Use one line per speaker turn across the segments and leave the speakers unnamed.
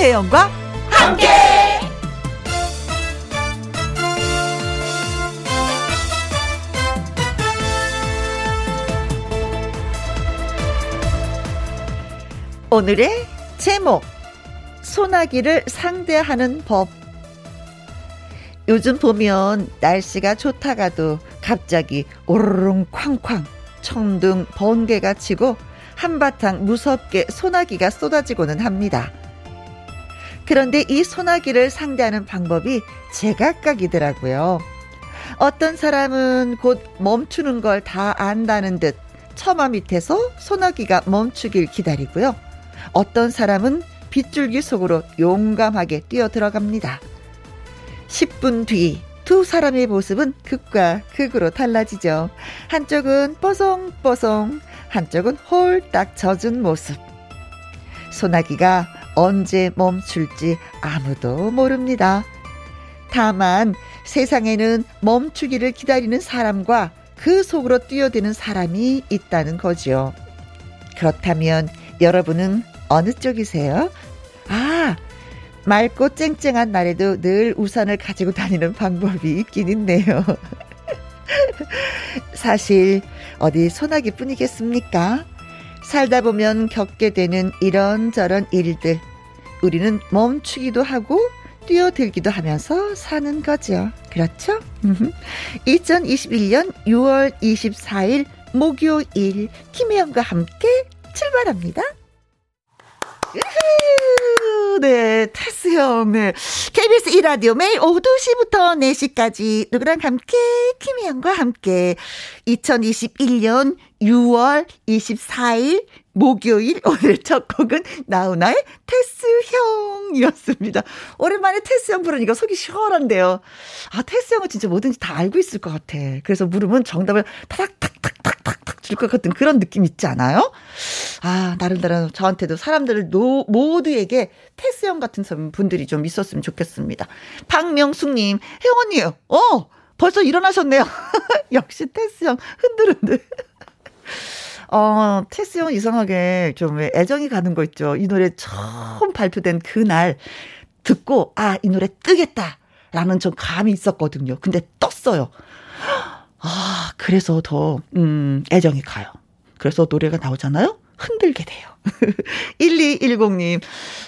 김혜영과 함께. 오늘의 제목 소나기를 상대하는 법 요즘 보면 날씨가 좋다가도 갑자기 오르릉 쾅쾅 청둥 번개가 치고 한바탕 무섭게 소나기가 쏟아지고는 합니다. 그런데 이 소나기를 상대하는 방법이 제각각이더라고요. 어떤 사람은 곧 멈추는 걸 다 안다는 듯 처마 밑에서 소나기가 멈추길 기다리고요. 어떤 사람은 빗줄기 속으로 용감하게 뛰어 들어갑니다. 10분 뒤 두 사람의 모습은 극과 극으로 달라지죠. 한쪽은 뽀송뽀송, 한쪽은 홀딱 젖은 모습. 소나기가 언제 멈출지 아무도 모릅니다. 다만 세상에는 멈추기를 기다리는 사람과 그 속으로 뛰어드는 사람이 있다는 거지요. 그렇다면 여러분은 어느 쪽이세요? 아, 맑고 쨍쨍한 날에도 늘 우산을 가지고 다니는 방법이 있긴 있네요. 사실 어디 소나기 뿐이겠습니까? 살다 보면 겪게 되는 이런저런 일들. 우리는 멈추기도 하고 뛰어들기도 하면서 사는 거죠. 그렇죠? 2021년 6월 24일 목요일 김혜영과 함께 출발합니다. 네, 테스형, 네. KBS 1라디오 매일 오후 2시부터 4시까지 누구랑 함께, 김희영과 함께 2021년 6월 24일 목요일 오늘 첫 곡은 나훈아의 테스형이었습니다. 오랜만에 테스형 부르니까 속이 시원한데요. 아, 테스형은 진짜 뭐든지 다 알고 있을 것 같아. 그래서 물으면 정답을 타닥탁탁탁탁탁 줄 것 같은 그런 느낌 있지 않아요? 아, 나름대로 저한테도 사람들을 노, 모두에게 테스형 같은 분들이 좀 있었으면 좋겠습니다. 박명숙님, 혜원님, 어, 벌써 일어나셨네요. 역시 테스형 흔들흔들. 어, 테스 형 이상하게 좀 애정이 가는 거 있죠. 이 노래 처음 발표된 그날 듣고, 아, 이 노래 뜨겠다. 라는 좀 감이 있었거든요. 근데 떴어요. 아, 그래서 더, 음, 애정이 가요. 그래서 노래가 나오잖아요? 흔들게 돼요. 1210님,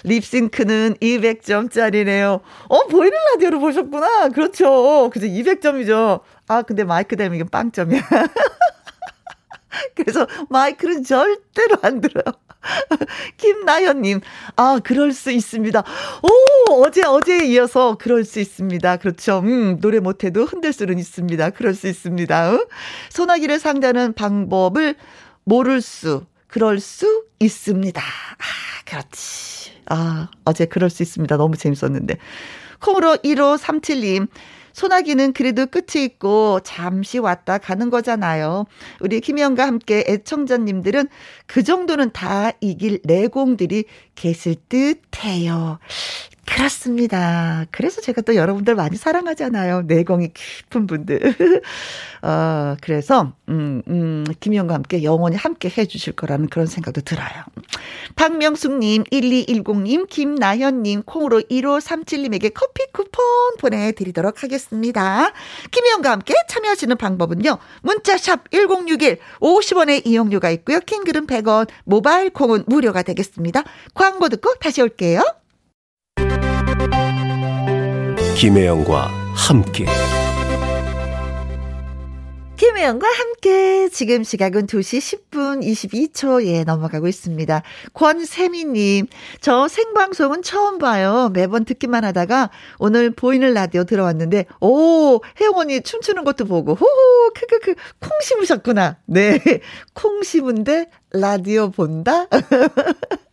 립싱크는 200점짜리네요. 어, 보이는 라디오로 보셨구나. 그렇죠. 그죠. 200점이죠. 아, 근데 마이크 대면 빵점이야. 그래서 마이크는 절대로 안 들어요. 김나연님, 아, 그럴 수 있습니다. 오, 어제, 어제에 이어서 그럴 수 있습니다. 그렇죠. 음, 노래 못해도 흔들 수는 있습니다. 그럴 수 있습니다. 어? 소나기를 상대하는 방법을 모를 수, 그럴 수 있습니다. 아, 그렇지. 아, 어제 그럴 수 있습니다. 너무 재밌었는데. 콩으로 1537님, 소나기는 그래도 끝이 있고 잠시 왔다 가는 거잖아요. 우리 김희영과 함께 애청자님들은 그 정도는 다 이길 내공들이 계실 듯 해요. 그렇습니다. 그래서 제가 또 여러분들 많이 사랑하잖아요. 내공이 깊은 분들. 어, 그래서, 음, 음, 김희영과 함께 영원히 함께 해주실 거라는 그런 생각도 들어요. 박명숙님, 1210님, 김나현님, 콩으로 1537님에게 커피 쿠폰 보내드리도록 하겠습니다. 김희영과 함께 참여하시는 방법은요. 문자샵 1061, 50원의 이용료가 있고요. 킹글은 100원, 모바일 콩은 무료가 되겠습니다. 광고 듣고 다시 올게요.
김혜영과 함께
김혜영과 함께 지금 시각은 2시 10분 22초에 넘어가고 있습니다. 권세미님, 저 생방송은 처음 봐요. 매번 듣기만 하다가 오늘 보이는 라디오 들어왔는데, 오, 혜영 언니 춤추는 것도 보고, 호호, 크크크, 콩 심으셨구나. 네, 콩 심은데 라디오 본다?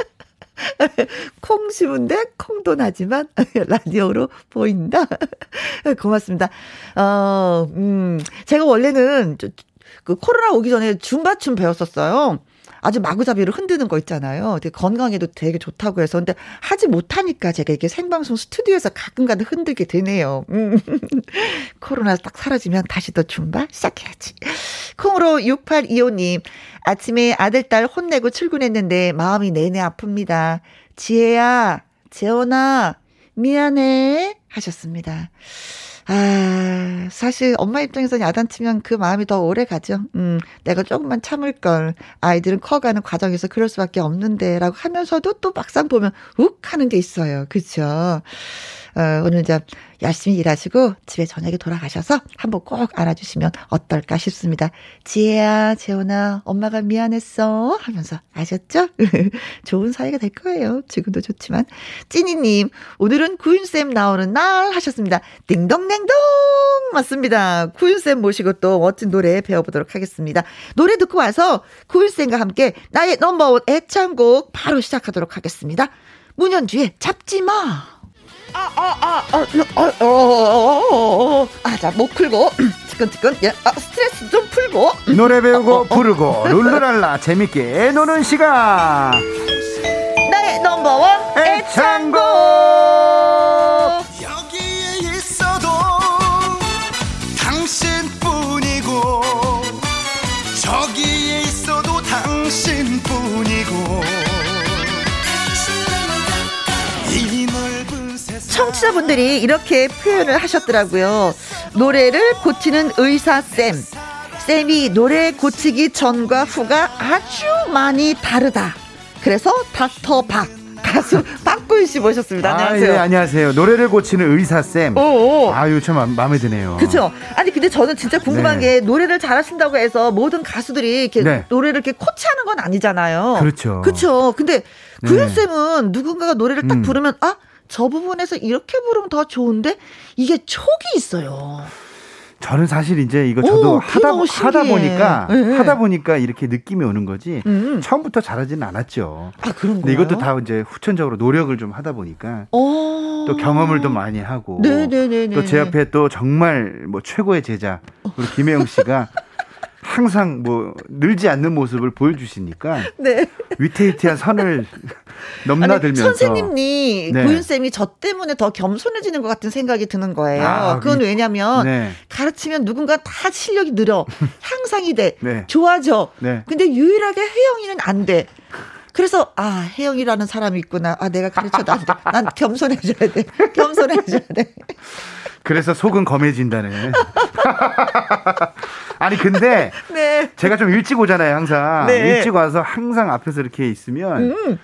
콩 심은데 콩도 나지만 라디오로 보인다. 고맙습니다. 어, 음, 제가 원래는 그 코로나 오기 전에 줌바춤 배웠었어요. 아주 마구잡이로 흔드는 거 있잖아요. 되게 건강에도 되게 좋다고 해서. 근데 하지 못하니까 제가 이게 생방송 스튜디오에서 가끔가다 흔들게 되네요. 음. 코로나 딱 사라지면 다시 또 줌바 시작해야지. 콩으로 6825님. 아침에 아들, 딸 혼내고 출근했는데 마음이 내내 아픕니다. 지혜야, 재원아, 미안해. 하셨습니다. 아, 사실 엄마 입장에서 야단치면 그 마음이 더 오래 가죠. 음, 내가 조금만 참을 걸. 아이들은 커가는 과정에서 그럴 수밖에 없는데, 라고 하면서도 또 막상 보면 욱 하는 게 있어요. 그쵸? 어, 오늘 저 열심히 일하시고 집에 저녁에 돌아가셔서 한번 꼭 알아주시면 어떨까 싶습니다. 지혜야, 재훈아, 엄마가 미안했어. 하면서 아셨죠? 좋은 사이가 될 거예요. 지금도 좋지만. 찐이님, 오늘은 구윤쌤 나오는 날 하셨습니다. 띵동냉동! 맞습니다. 구윤쌤 모시고 또 멋진 노래 배워보도록 하겠습니다. 노래 듣고 와서 구윤쌤과 함께 나의 넘버원 애창곡 바로 시작하도록 하겠습니다. 문현주의 잡지 마! 아, 아, 아, 아, 어, 어, 어, 어, 아, 자, 목 풀고, 지끈지끈, 예, 아, 스트레스 좀 풀고.
노래 배우고 부르고, 룰루랄라, 재밌게 노는 시간.
나의 넘버원 애창곡. 청취자분들이 이렇게 표현을 하셨더라고요. 노래를 고치는 의사쌤. 쌤이 노래 고치기 전과 후가 아주 많이 다르다. 그래서 닥터 박. 가수 박구윤 씨 모셨습니다. 안녕하세요.
아, 예, 안녕하세요. 노래를 고치는 의사 쌤. 아유 참 마음에 드네요.
그렇죠. 아니 근데 저는 진짜 궁금한 네. 게 노래를 잘하신다고 해서 모든 가수들이 이렇게 네. 노래를 이렇게 코치하는 건 아니잖아요.
그렇죠.
그렇죠. 근데 구윤 네. 쌤은 누군가가 노래를 딱 음. 부르면 아 저 부분에서 이렇게 부르면 더 좋은데 이게 촉이 있어요.
저는 사실 이제 이거 저도 오, 하다 하다 보니까 네. 하다 보니까 이렇게 느낌이 오는 거지 음. 처음부터 잘하지는 않았죠.
아 그런
근데 이것도 다 이제 후천적으로 노력을 좀 하다 보니까 오. 또 경험을 좀 많이 하고 또 제 옆에 또 정말 뭐 최고의 제자 우리 김혜영 씨가 항상 뭐 늘지 않는 모습을 보여주시니까 네. 위태위태한 선을 넘나들면서
아니, 선생님이 네. 구윤 쌤이 저 때문에 더 겸손해지는 것 같은 생각이 드는 거예요. 아, 그건 왜냐면 네. 가르치면 누군가 다 실력이 늘어 향상이 돼 네. 좋아져. 네. 근데 유일하게 혜영이는 안 돼. 그래서 아 혜영이라는 사람이 있구나. 아 내가 가르쳐도 안 돼. 난 겸손해져야 돼. 겸손해져야 돼.
그래서 속은 검해진다네. 아니 근데 네. 제가 좀 일찍 오잖아요 항상 네. 일찍 와서 항상 앞에서 이렇게 있으면 음.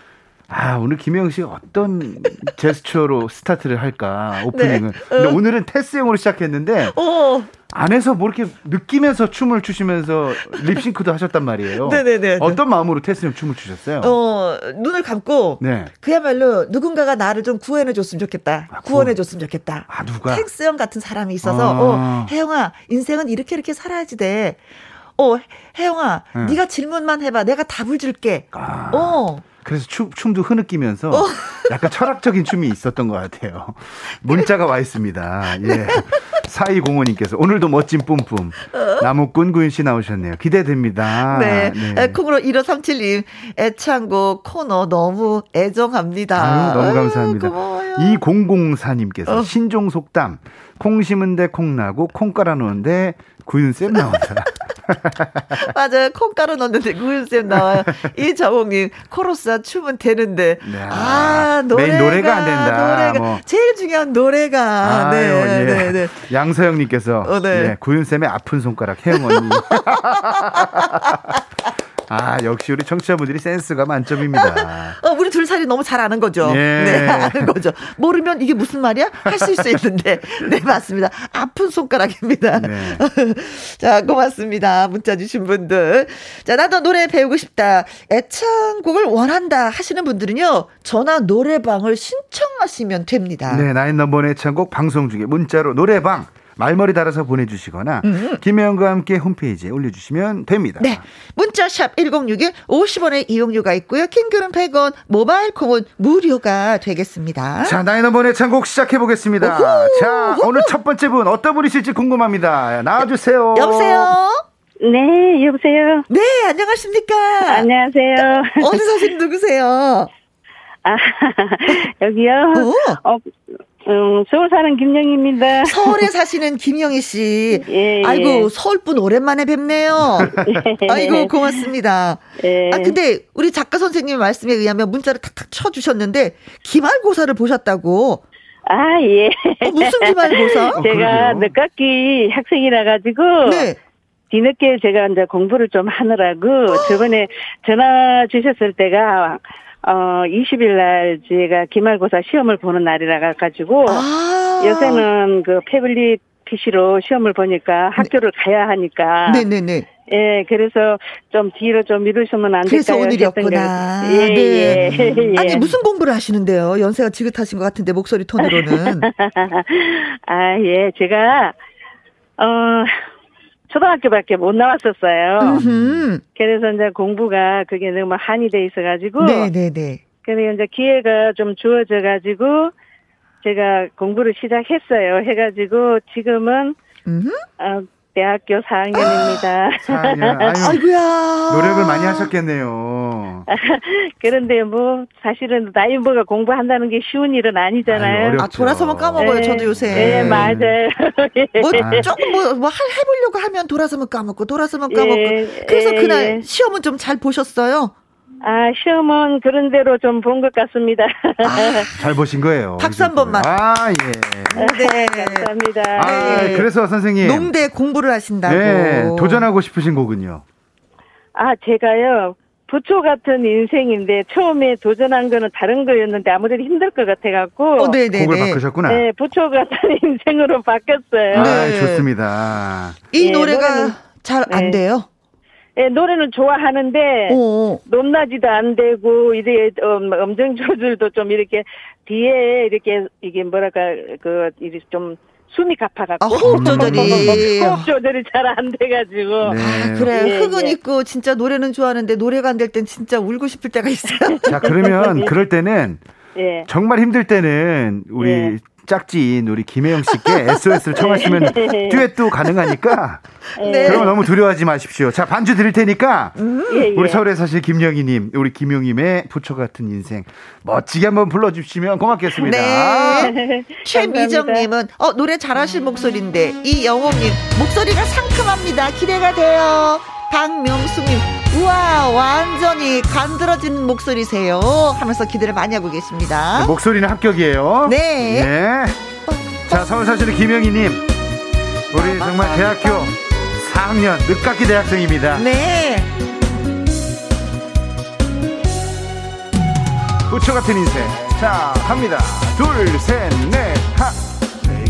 아 오늘 김영 씨 어떤 제스처로 스타트를 할까 오프닝은 네. 근데 어. 오늘은 테스형으로 시작했는데 어. 안에서 뭐 이렇게 느끼면서 춤을 추시면서 립싱크도 하셨단 말이에요. 네네네. 어떤 마음으로 테스형 춤을 추셨어요?
어 눈을 감고 네. 그야말로 누군가가 나를 좀 구원해 줬으면 좋겠다. 아, 구원해 줬으면 좋겠다.
아 누가?
텍스형 같은 사람이 있어서 아. 어 혜영아 인생은 이렇게 이렇게 살아야지 돼. 어 혜영아 네. 네가 질문만 해봐. 내가 답을 줄게. 아. 어.
그래서 춤, 춤도 흐느끼면서 어. 약간 철학적인 춤이 있었던 것 같아요. 문자가 와 있습니다. 예. 사이공호님께서 오늘도 멋진 뿜뿜. 나무꾼 구윤 씨 나오셨네요. 기대됩니다.
네. 네. 콩으로 1537님, 애창곡 코너 너무 애정합니다.
아유, 너무 감사합니다. 아유, 2004님께서 어. 신종 속담. 콩 심은데 콩 나고 콩 깔아놓은데 구윤쌤 나온다.
맞아요. 콩가루 넣는데 구윤쌤 나와요. 이정옥님, 코러스와 춤은 되는데. 네. 아, 노래가.
노래가 안 된다. 노래가.
뭐. 제일 중요한 노래가. 아유, 네, 예. 네, 네.
양서영님께서. 어, 네. 예, 구윤쌤의 아픈 손가락, 혜영 언니. 아, 역시 우리 청취자분들이 센스가 만점입니다.
어, 우리 둘 사이 너무 잘 아는 거죠. 예. 네, 아는 거죠. 모르면 이게 무슨 말이야? 하실 수 있는데. 네, 맞습니다. 아픈 손가락입니다. 네. 자, 고맙습니다. 문자 주신 분들. 자, 나도 노래 배우고 싶다. 애창곡을 원한다 하시는 분들은요. 전화 노래방을 신청하시면 됩니다.
네, 나인 넘버 애창곡 방송 중에 문자로 노래방 말머리 달아서 보내주시거나 음. 김혜영과 함께 홈페이지에 올려주시면 됩니다.
네. 문자샵 1061 50원의 이용료가 있고요. 킹글은 100원, 모바일 콩은 무료가 되겠습니다.
자, 나의 넘버의 창곡 시작해보겠습니다. 오호, 자, 오늘 첫 번째 분 어떤 분이실지 궁금합니다. 나와주세요.
여보세요?
네, 여보세요?
네, 안녕하십니까?
안녕하세요.
어디 사시는 누구세요?
아, 여기요? 어. 어, 음, 서울 사는 김영희입니다.
서울에 사시는 김영희 씨.
예, 예.
아이고, 서울분 오랜만에 뵙네요. 예. 아이고, 고맙습니다. 예. 아, 근데 우리 작가 선생님 말씀에 의하면 문자를 탁탁 쳐주셨는데, 기말고사를 보셨다고.
아, 예.
어, 무슨 기말고사?
제가 어, 늦깎이 학생이라 가지고. 네. 뒤늦게 제가 이제 공부를 좀 하느라고 저번에 전화 주셨을 때가 어 20일 날 제가 기말고사 시험을 보는 날이라 가지고 아~ 요새는 그 패블릿 PC로 시험을 보니까 학교를 네. 가야 하니까
네네네.
예, 그래서 좀 뒤로 좀 미루시면 안 될까요?
그래서 오늘이었구나. 예, 네. 예, 예. 아니 무슨 공부를 하시는데요? 연세가 지긋하신 것 같은데 목소리 톤으로는.
아, 예, 제가 어 초등학교밖에 못 나왔었어요. 음흠. 그래서 이제 공부가 그게 너무 한이 돼 있어가지고. 네네네. 그래서 이제 기회가 좀 주어져가지고 제가 공부를 시작했어요. 해가지고 지금은 어, 대학교 4학년입니다.
4학년. 아이고야. 노력을 많이 하셨겠네요.
그런데 뭐 사실은 나이 먹어 공부한다는 게 쉬운 일은 아니잖아요.
아유, 아 돌아서면 까먹어요. 네. 저도 요새.
네, 맞아요.
뭐 아. 조금 뭐, 뭐 해보려고 하면 돌아서면 까먹고 돌아서면 까먹고. 예, 그래서 예, 그날 예. 시험은 좀 잘 보셨어요?
아, 시험은 그런 대로 좀 본 것 같습니다.
아, 잘 보신 거예요.
박수 한 번만.
아, 예.
네. 감사합니다.
아, 네. 그래서 선생님.
농대 공부를 하신다고.
네. 도전하고 싶으신 곡은요?
아, 제가요. 부초 같은 인생인데 처음에 도전한 거는 다른 거였는데 아무래도 힘들 것 같아갖고
어, 네네
곡을 바꾸셨구나.
네, 부초 같은 인생으로 바뀌었어요.
아, 네. 좋습니다.
이 네, 노래가 잘안 네. 돼요?
예, 노래는 좋아하는데 오. 높낮이도 안 되고 이제 음, 음정 조절도 좀 이렇게 뒤에 이렇게 이게 뭐랄까 그 이렇게 좀 숨이 가파갖고 아,
호흡 조절이
호흡 조절이 잘 안 돼가지고
네. 아, 그래 예, 흙은 예. 있고 진짜 노래는 좋아하는데 노래가 안 될 땐 진짜 울고 싶을 때가 있어요.
자 그러면 그럴 때는 예. 정말 힘들 때는 우리 예. 짝지인 우리 김혜영 씨께 SOS를 청하시면 듀엣도 가능하니까 네. 그러면 너무 두려워하지 마십시오. 자 반주 드릴 테니까 예. 우리 서울에 사실 김영희님, 우리 김용님의 부처 같은 인생 멋지게 한번 불러주시면 고맙겠습니다.
네. 최미정님은 어 노래 잘하실 목소리인데 이영웅님 목소리가 상큼합니다. 기대가 돼요. 박명수님, 우와, 완전히 간드러진 목소리세요. 하면서 기대를 많이 하고 계십니다.
네, 목소리는 합격이에요.
네.
네. 자, 서울 사시는 김영희님. 우리 정말 대학교 4학년 늦깎이 대학생입니다.
네.
부처 같은 인생. 자, 갑니다. 둘, 셋, 넷, 하.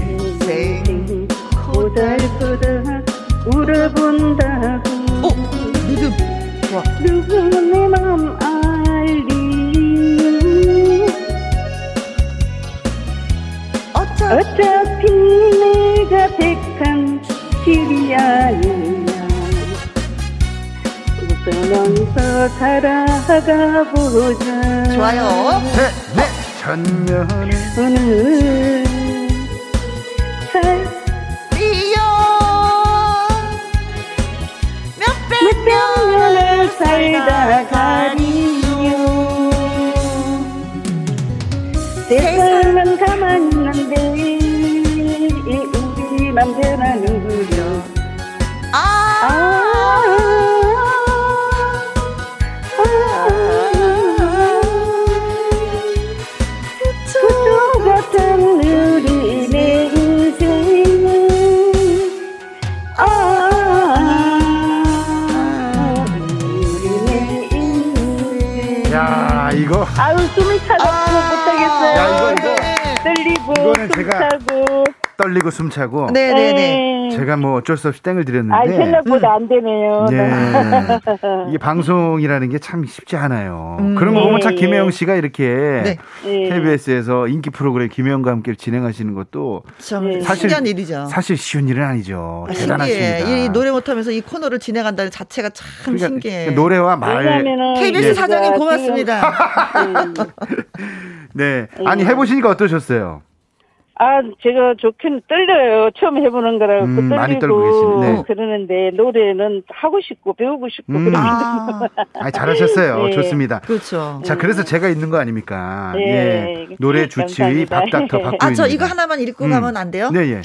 인생 고달프다 울어본다고.
좋아.
누구는 내맘 알리. 어차. 어차피 내가 택한 길이 아니야. 웃으면서 살아가 보자.
좋아요.
셋, 넷, 천년의
오늘 몇백 년을 살다 가리요. 세상은 가만히 있는데 우리 맘대로는구려. 아, 아 아유 숨이 차서 아~ 못하겠어요. 야 이거 이거 떨리고 이거는 제가 차고.
떨리고 숨차고.
네네네. 네.
제가 뭐 어쩔 수 없이 땡을 드렸는데.
아 생각보다 음. 안 되네요.
네. 이게 방송이라는 게 참 쉽지 않아요. 음. 그런 거 보면 참 네. 김혜영 씨가 이렇게 네. KBS에서 인기 프로그램 김혜영과 함께 진행하시는 것도
네. 사실 신기한 일이죠.
사실 쉬운 일은 아니죠. 아, 대단하십니다.
이 노래 못하면서 이 코너를 진행한다는 자체가 참 그러니까 신기해.
노래와 말.
KBS 예. 사장님 고맙습니다.
네. 아니 해보시니까 어떠셨어요?
아, 제가 좋긴 떨려요. 처음 해보는 거라고 음, 떨리고 네. 그러는데 노래는 하고 싶고 배우고 싶고 음.
아. 아, 잘하셨어요. 네. 좋습니다.
그렇죠.
자, 그래서 제가 있는 거 아닙니까? 네. 예. 노래 주치의 박닥터 박구
아, 저 이거 하나만 읽고 음. 가면 안 돼요?
네, 예.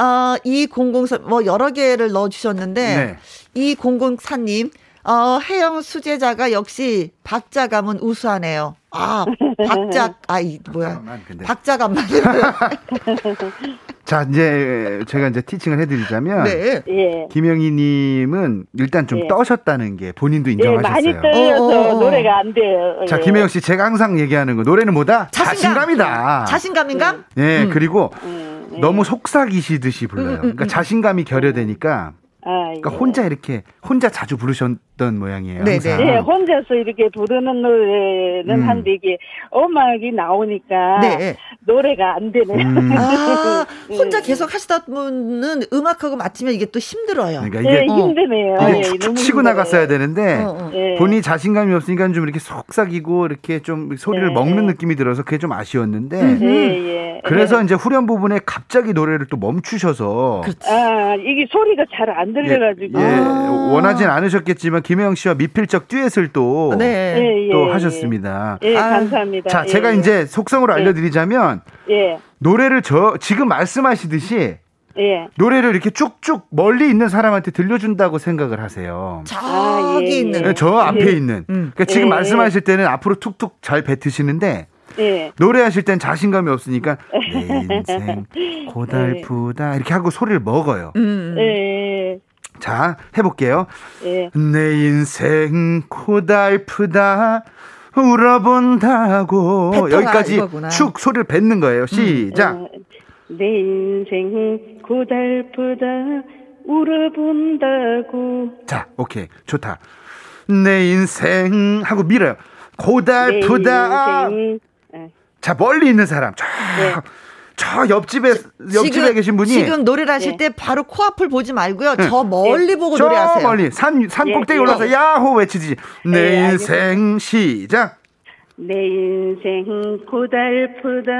어, 이공공사 뭐 여러 개를 넣어 주셨는데 네. 이공공사님 어, 해영 수제자가 역시 박자 감은 우수하네요. 아, 박자, 아 이, 뭐야. 박자 감만.
자, 이제 제가 이제 티칭을 해드리자면. 네. 예. 김영희 님은 일단 좀 예. 떠셨다는 게 본인도 인정하셨어요.
예, 많이 떨려서 어, 어, 어. 노래가 안 돼요.
자, 예. 김영희 씨, 제가 항상 얘기하는 거 노래는 뭐다? 자신감. 이다
자신감인감?
네, 음. 그리고 음, 너무 속삭이시듯이 불러요. 음, 음, 그러니까 음. 자신감이 결여되니까 아, 그러니까 예. 혼자 이렇게 혼자 자주 부르셨던 모양이에요.
네, 네. 네, 혼자서 이렇게 부르는 노래는 음. 한데 이게 음악이 나오니까 네. 노래가 안 되네요. 음.
아, 혼자 계속 하시다 보면 음악하고 맞추면 이게 또 힘들어요.
그러니까 이게 네, 힘드네요.
이게 네, 축 치고 나갔어야 되는데 어, 어. 네. 본인이 자신감이 없으니까 좀 이렇게 속삭이고 이렇게 좀 소리를 네, 먹는 느낌이 들어서 그게 좀 아쉬웠는데 음. 예. 그래서 이제 후렴 부분에 갑자기 노래를 또 멈추셔서
그렇지. 아 이게 소리가 잘안 들려가지고
예, 예, 원하진 않으셨겠지만 김혜영 씨와 미필적 듀엣을 또또 네. 예, 예, 하셨습니다.
예, 아. 감사합니다.
자 제가 이제 속성으로 알려드리자면 예. 노래를 저 지금 말씀하시듯이 예. 노래를 이렇게 쭉쭉 멀리 있는 사람한테 들려준다고 생각을 하세요.
저기 아, 예, 있는.
네, 저 앞에 예. 있는. 음. 그러니까 지금 예. 말씀하실 때는 앞으로 툭툭 잘 뱉으시는데 예. 노래하실 땐 자신감이 없으니까 내 인생 고달프다 이렇게 하고 소리를 먹어요. 음. 예. 자 해볼게요. 예. 내 인생 고달프다 울어본다고 여기까지 축 소리를 뱉는 거예요. 음. 시작. 음.
내 인생 고달프다 울어본다고.
자, 오케이 좋다. 내 인생 하고 밀어요. 고달프다. 자 멀리 있는 사람 저, 네. 저 옆집에 옆집에 지금, 계신 분이
지금 노래를 하실 네. 때 바로 코앞을 보지 말고요. 네. 저 멀리 네. 보고 노래하세요.
저 멀리 산 산 꼭대기 올라서 야호 외치지. 내 인생 시작.
내 인생 고달프다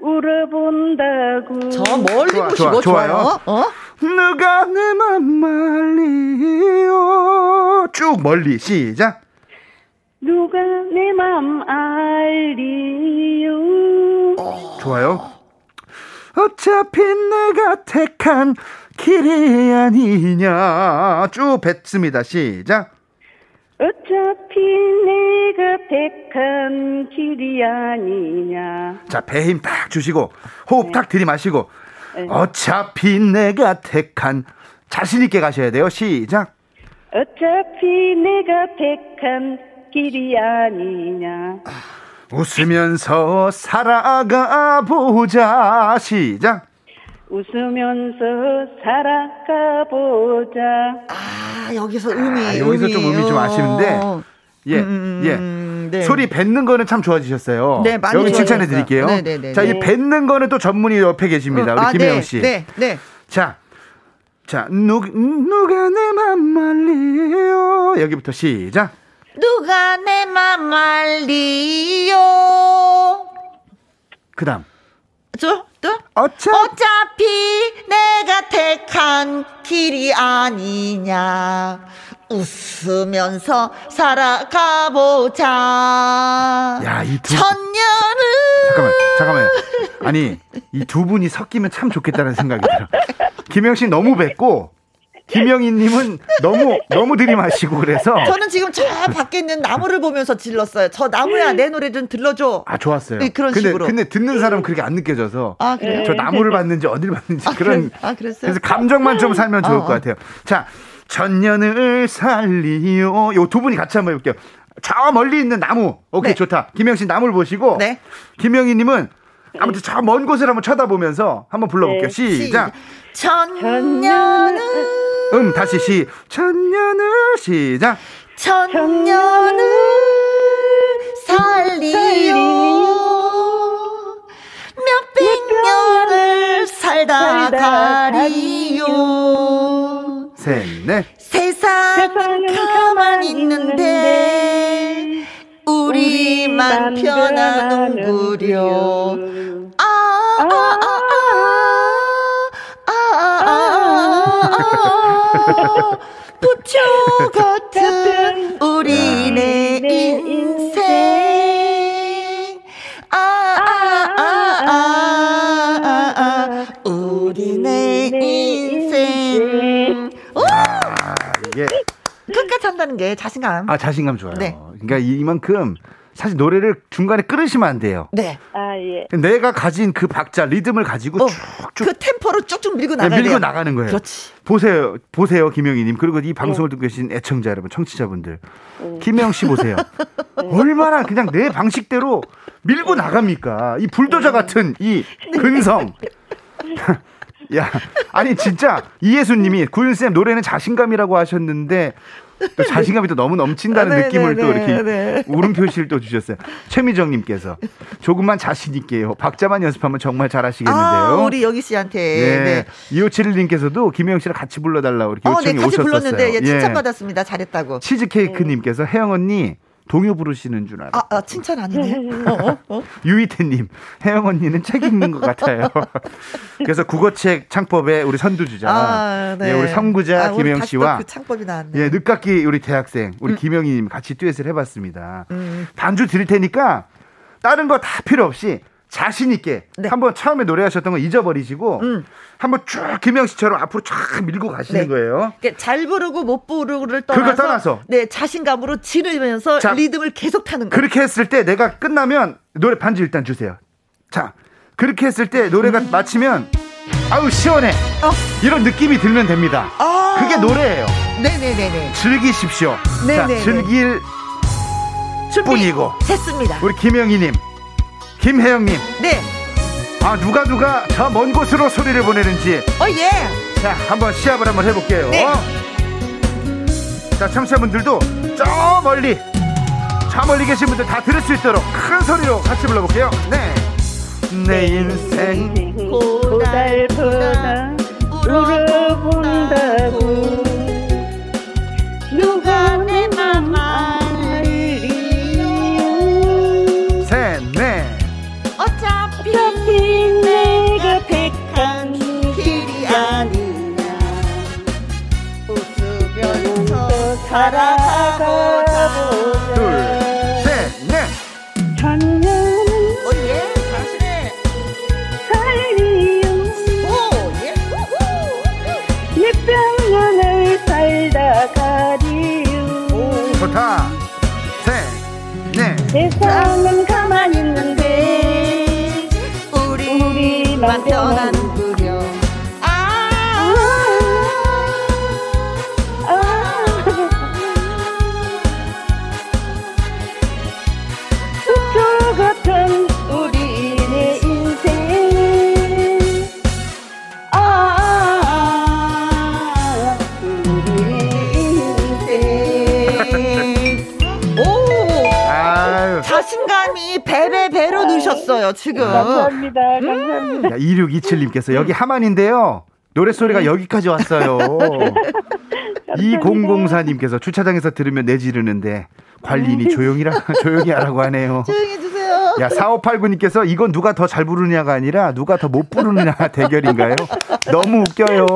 울어본다고.
저 멀리 좋아, 보시고 좋아, 좋아요. 어?
누가 내 맘 말리요. 쭉 멀리 시작.
누가 내 맘 알리요.
어, 좋아요. 어차피 내가 택한 길이 아니냐. 쭉 뱉습니다. 시작.
어차피 내가 택한 길이 아니냐.
자, 배 힘 딱 주시고, 호흡 네. 딱 들이마시고, 네. 어차피 내가 택한, 자신있게 가셔야 돼요. 시작.
어차피 내가 택한 길이 아니냐.
웃으면서 살아가 보자. 시작.
웃으면서 살아가 보자.
아, 여기서 음이. 아,
여기서 음이. 좀 음이 좀 아쉬운데. 예, 음, 예. 음, 네. 소리 뱉는 거는 참 좋아지셨어요. 네, 많이 여기 칭찬해 드릴게요. 네, 네, 네, 자, 이 네. 뱉는 거는 또 전문의 옆에 계십니다. 어, 우리 아, 김혜영 씨. 네, 네. 자, 자, 누, 누가 내 맘 말리요. 여기부터 시작.
누가 내 맘 말리요.
그 다음.
저, 또?
어차...
어차피 내가 택한 길이 아니냐. 웃으면서 살아가보자.
야, 이 두.
천년을.
잠깐만, 잠깐만. 아니, 이 두 분이 섞이면 참 좋겠다는 생각이 들어. 김영 씨 너무 뵙고, 김영희님은 너무 너무 들이마시고 그래서
저는 지금 저 밖에 있는 나무를 보면서 질렀어요. 저 나무야 내 노래 좀 들러줘.
아 좋았어요.
네, 그런
근데,
식으로.
근데 듣는 사람 은 그렇게 안 느껴져서
아 그래요?
저 나무를 봤는지 어딜 봤는지
아,
그런
그래? 아 그랬어요.
그래서 감정만 좀 살면 좋을 어, 것 같아요. 자 천년을 살리요. 요 두 분이 같이 한번 해볼게요. 저 멀리 있는 나무. 오케이 네. 좋다. 김영 씨 나무를 보시고 네. 김영희님은 아무튼 저 먼 곳을 한번 쳐다보면서 한번 불러볼게요. 네. 시작.
천년을
음 다시 시. 천년을 시작.
천년을 살리요 몇백 년을 살다 가리요
셋넷.
세상은 가만히 있는데 우리만 편안한구려 아, 아, 아, 아, 부초 같은 우리네 인생. 아, 아, 아, 아, 아, 우리네 인생. 아, 이게. 끝까지 한다는 게 자신감.
아, 자신감 좋아요. 네. 그러니까 이만큼 사실 노래를 중간에 끊으시면 안 돼요.
네.
아, 예.
내가 가진 그 박자, 리듬을 가지고 어, 쭉쭉.
그 템포로 쭉쭉 밀고 나가야
네, 밀고 나가는 거예요.
그렇지.
보세요. 보세요, 김영희님. 그리고 이 방송을 네. 듣고 계신 애청자 여러분, 청취자분들. 네. 김영 씨 보세요. 네. 얼마나 그냥 내 방식대로 밀고 나갑니까? 이 불도저 같은 이 근성. 야, 아니 진짜 이예수님이 구윤쌤 노래는 자신감이라고 하셨는데 또 자신감이 또 너무 넘친다는 아, 네, 느낌을 네, 또 이렇게 네. 울음 표시를 또 주셨어요. 최미정님께서 조금만 자신 있게요. 박자만 연습하면 정말 잘하시겠는데요. 아,
우리 여기 씨한테. 네.
2571님께서도 김혜영 씨를 같이 불러달라고 이렇게 요청이 어, 네, 같이 오셨었어요. 불렀는데
예, 칭찬 받았습니다. 잘했다고.
치즈케이크님께서 혜영 언니 동요 부르시는 줄 알아요.
아, 아 칭찬 아니네. 어, 어, 어.
유이태님, 혜영 언니는 책 읽는 것 같아요. 그래서 국어책 창법에 우리 선두주자, 아, 네. 예, 우리 성구자 아, 김영 씨와 그
창법이 나왔네.
예, 늦깎이 우리 대학생 우리 음. 김영희님 같이 듀엣을 해봤습니다. 음. 반주 드릴 테니까 다른 거 다 필요 없이 자신 있게 네. 한번 처음에 노래하셨던 거 잊어버리시고 음. 한번 쭉 김영 씨처럼 앞으로 쫙 밀고 가시는 네. 거예요.
그러니까 잘 부르고 못 부르고를 떠나서, 떠나서 네 자신감으로 지르면서 자, 리듬을 계속 타는
거예요. 그렇게 했을 때 내가 끝나면 노래 반주 일단 주세요. 자 그렇게 했을 때 노래가 음. 마치면 아우 시원해 어. 이런 느낌이 들면 됩니다. 아. 그게 노래예요.
네네네네.
즐기십시오. 네네네. 자 즐길 준비. 뿐이고.
됐습니다.
우리 김영희님. 김혜영님.
네.
아 누가 누가 저 먼 곳으로 소리를 보내는지.
어 예.
자 한번 시합을 한번 해볼게요. 네. 자 청취자분들도 저 멀리 저 멀리 계신 분들 다 들을 수 있도록 큰 소리로 같이 불러볼게요. 네. 내 인생
고달프다 울어본다고 살아가보자
둘셋넷.
천년은
오예 잘하시네
살리요
오예
몇백 년을 살다 가리요.
좋다. 셋넷.
세상
넣으셨어요 지금.
감사합니다 감사합니다.
2627님께서 여기 하만인데요. 노래소리가 여기까지 왔어요. 2004님께서 주차장에서 들으면 내지르는데 관리인이 조용히라 조용히 하라고 하네요.
조용히 해주세요.
야 4589님께서 이건 누가 더 잘 부르냐가 아니라 누가 더 못 부르느냐 대결인가요? 너무 웃겨요.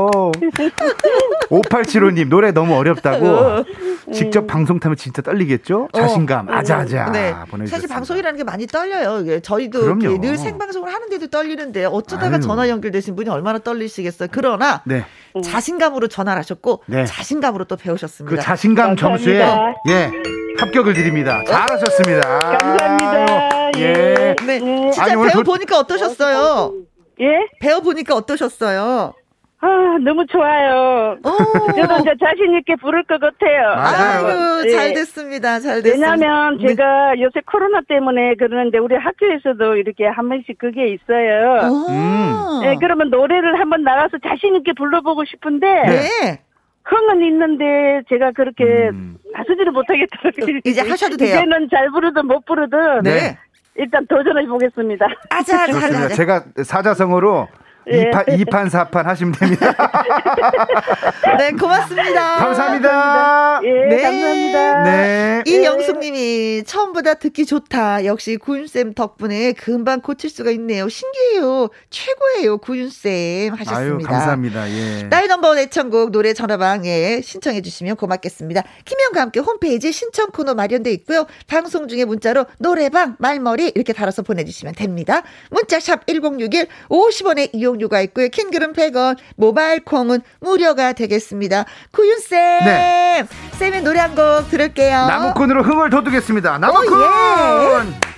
5875님 노래 너무 어렵다고 직접 방송 타면 진짜 떨리겠죠? 자신감 어. 아자아자 네. 보내주셨습니다.
사실 방송이라는 게 많이 떨려요. 저희도 늘 생방송을 하는데도 떨리는데 어쩌다가 아유. 전화 연결되신 분이 얼마나 떨리시겠어요. 그러나 네. 자신감으로 전화를 하셨고 네. 자신감으로 또 배우셨습니다.
그 자신감 점수에 예 합격을 드립니다. 잘하셨습니다.
감사합니다. 예. 예.
네. 진짜 아니, 배워 보니까 어떠셨어요?
예?
배워 보니까 어떠셨어요?
아, 너무 좋아요. 저도 이제 자신있게 부를 것 같아요.
아유, 네. 잘 됐습니다. 잘 됐습니다.
왜냐면 네. 제가 요새 코로나 때문에 그러는데 우리 학교에서도 이렇게 한 번씩 그게 있어요. 음. 네, 그러면 노래를 한번 나가서 자신있게 불러보고 싶은데. 네. 흥은 있는데 제가 그렇게 음. 나서지를 못하겠더라고요.
이제 하셔도 돼요.
이제는 잘 부르든 못 부르든 네. 일단 도전해 보겠습니다.
아자,
좋습니다. 제가 사자성어로 예. 2판, 2판, 4판 하시면 됩니다.
네, 고맙습니다.
감사합니다.
예, 네. 감사합니다.
네.
이영숙 님이 처음보다 듣기 좋다. 역시 구윤쌤 덕분에 금방 고칠 수가 있네요. 신기해요. 최고예요, 구윤쌤. 하셨습니다. 아유,
감사합니다. 예.
나이 넘버원 애청곡 노래 전화방에 신청해 주시면 고맙겠습니다. 김영과 함께 홈페이지 신청 코너 마련돼 있고요. 방송 중에 문자로 노래방, 말머리 이렇게 달아서 보내 주시면 됩니다. 문자 샵 1061 50원의 이용 료가 있고요. 킹글은 100원, 모바일 콩은 무료가 되겠습니다. 구윤쌤! 네. 쌤의 노래 한 곡 들을게요.
나무꾼으로 흥을 돋우겠습니다. 나무꾼! 오, 예.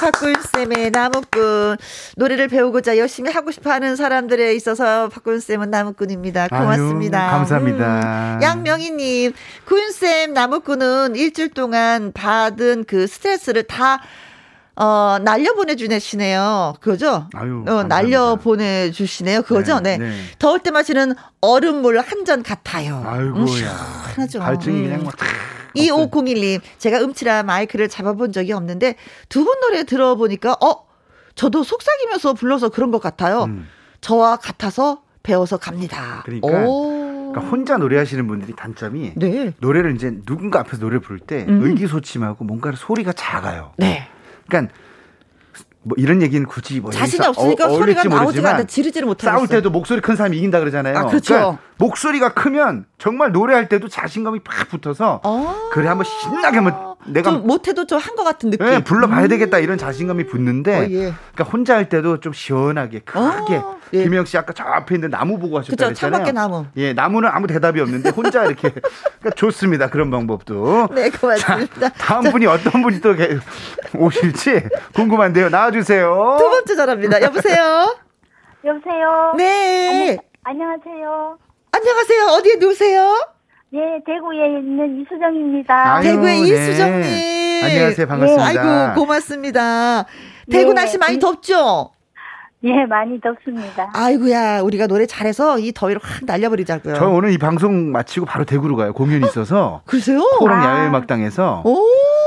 박구윤쌤의 나무꾼. 노래를 배우고자 열심히 하고 싶어 하는 사람들에 있어서 박구윤쌤은 나무꾼입니다. 고맙습니다.
아유, 감사합니다.
음. 양명희님, 구윤쌤 나무꾼은 일주일 동안 받은 그 스트레스를 다 어, 날려 보내주시네요. 그거죠? 아유, 어, 날려 보내주시네요. 그거죠? 네, 네. 네. 더울 때 마시는 얼음물 한 잔 같아요.
아이고야. 음,
하죠.
발증이 음. 그냥 막.
2501님, 제가 음치라 마이크를 잡아본 적이 없는데 두 분 노래 들어보니까, 어, 저도 속삭이면서 불러서 그런 것 같아요. 음. 저와 같아서 배워서 갑니다.
그러니까, 그러니까, 혼자 노래하시는 분들이 단점이 네. 노래를 이제 누군가 앞에서 노래 부를 때 음. 의기소침하고 뭔가 소리가 작아요.
네.
그러니까 뭐 이런 얘기는 굳이 뭐
자신이 없으니까 어, 소리가 나오지가 않아 지르지를 못하고
싸울 때도 목소리 큰 사람이 이긴다 그러잖아요.
아, 그렇죠. 그러니까
목소리가 크면 정말 노래할 때도 자신감이 팍 붙어서 아~ 그래 한번 신나게 한번
내가 못해도 좀 한 것 같은 느낌.
네, 불러봐야 음. 되겠다 이런 자신감이 붙는데 어, 예. 그러니까 혼자 할 때도 좀 시원하게 크게 어, 예. 김영 씨 아까 저 앞에 있는 나무 보고 하셨다 그쵸.
창밖에 나무.
예, 나무는 아무 대답이 없는데 혼자 이렇게 그러니까 좋습니다. 그런 방법도.
네, 고맙습니다.
자, 다음 자. 분이 어떤 분이 또 오실지 궁금한데요. 나와주세요.
두 번째 전화입니다. 여보세요.
여보세요.
네.
안녕, 안녕하세요.
안녕하세요. 어디에 누우세요?
예, 대구에 있는 이수정입니다.
아유, 대구의 네. 이수정님.
안녕하세요. 반갑습니다.
예, 아이고, 고맙습니다. 대구 예, 날씨 많이 덥죠?
예, 많이 덥습니다.
아이고야, 우리가 노래 잘해서 이 더위를 확 날려버리자고요.
저 오늘 이 방송 마치고 바로 대구로 가요. 공연이 어? 있어서.
그러세요?
포랑 아. 야외음악당에서. 오.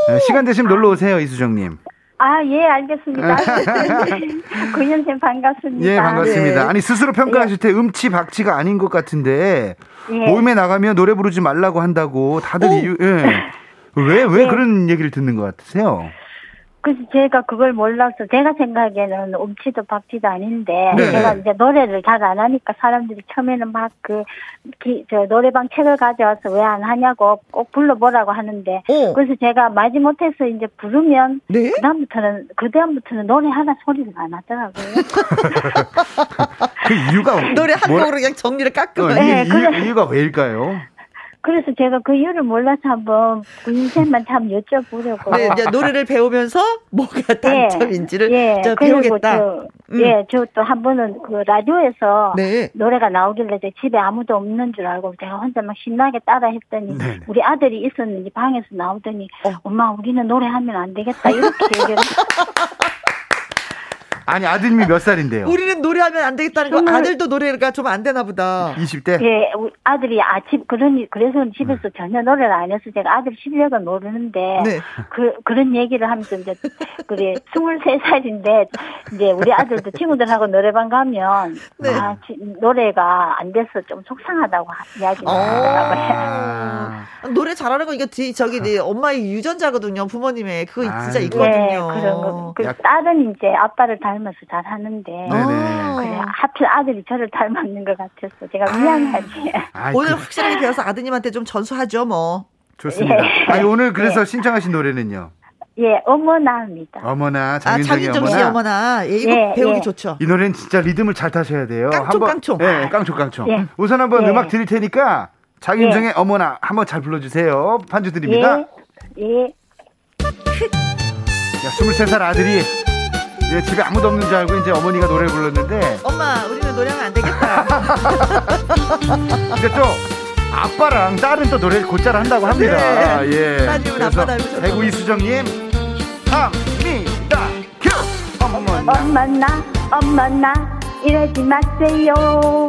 네, 시간 되시면 놀러 오세요, 이수정님.
아, 예, 알겠습니다. 구현생 반갑습니다.
예, 반갑습니다. 네. 아니, 스스로 평가하실 때 음치, 박치가 아닌 것 같은데, 예. 모임에 나가면 노래 부르지 말라고 한다고 다들 오. 이유, 예. 왜, 왜 예. 그런 얘기를 듣는 것 같으세요?
그래서 제가 그걸 몰라서 제가 생각에는 음치도 박치도 아닌데 네. 제가 이제 노래를 잘 안 하니까 사람들이 처음에는 막그저 노래방 책을 가져와서 왜 안 하냐고 꼭 불러보라고 하는데 오. 그래서 제가 마지못해서 이제 부르면 네? 그다음부터는 그다음부터는 노래 하나 소리를 안 하더라고요.
그 이유가
노래 한 곡으로 그냥 정리를 깎고
어, 네, 이유, 이유가 왜일까요?
그래서 제가 그 이유를 몰라서 한번 군생만 참 여쭤보려고.
네, 이제 노래를 배우면서 뭐가 예, 단점인지를 예, 예, 배우겠다.
저, 음. 예, 저 또 한 번은 그 라디오에서 네. 노래가 나오길래 제 집에 아무도 없는 줄 알고 제가 혼자 막 신나게 따라 했더니 네. 우리 아들이 있었는지 방에서 나오더니 어. 엄마 우리는 노래하면 안 되겠다 이렇게 얘기를.
아니 아드님이 몇 살인데요?
우리는 노래하면 안 되겠다는 거 아들도 노래가 좀 안 되나 보다.
20대?
예, 아들이 아침 그런 그래서 집에서 음. 전혀 노래를 안 해서 제가 아들 실력은 모르는데 네. 그 그런 얘기를 하면서 이제 그래 23살인데 이제 우리 아들도 친구들하고 노래방 가면 네. 아, 지, 노래가 안 돼서 좀 속상하다고 이야기를 아. 하더라고요.
아. 노래 잘하는 거 이거 저기 네, 엄마의 유전자거든요. 부모님의 그거 진짜 있거든요. 네,
그런 거. 그 딸은 이제 아빠를 닮 닮아서 잘 하는데 그래 하필 아들이 저를 닮았는 것 같아서 제가 아. 미안하지.
아, 오늘 그... 확실하게 배워서 아드님한테 좀 전수하죠 뭐.
좋습니다. 예. 아니 오늘 그래서 예. 신청하신 노래는요.
예, 어머나입니다.
어머나,
장윤정의 아, 어머나. 씨 어머나. 예, 이거 예, 배우기 예. 좋죠.
이 노래는 진짜 리듬을 잘 타셔야 돼요.
깡총, 한번, 깡총.
예, 깡총, 깡총. 예. 우선 한번 예. 음악 드릴 테니까 장윤정의 예. 어머나 한번 잘 불러주세요. 반주 드립니다.
예. 예.
야, 23살 아들이 예, 집에 아무도 없는 줄 알고 이제 어머니가 노래를 불렀는데
엄마 우리는 노래하면 안 되겠다.
근데 또 아빠랑 딸은 또 노래를 곧잘 한다고 합니다. 네. 예.
따님은 아빠 닮으셨
대구 이수정님 합니다. 큐.
엄마 엄마 나 엄마 나 이러지 마세요.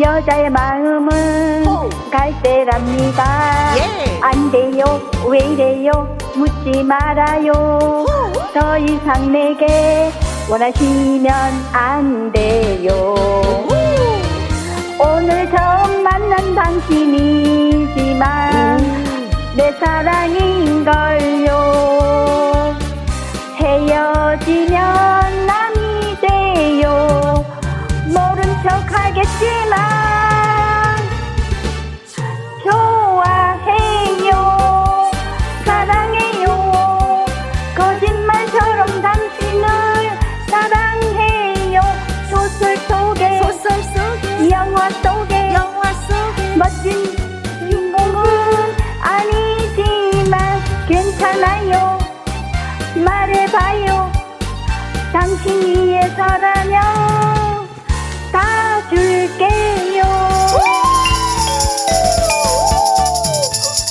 여자의 마음은 호. 갈대랍니다. 예. 안 돼요 왜 이래요 묻지 말아요. 호. 더 이상 내게 원하시면 안 돼요. 오늘 처음 만난 당신이지만 내 사랑인걸요. 헤어지면 남이 돼요. 모른 척 하겠지만 당신 위해서라면 다 줄게요.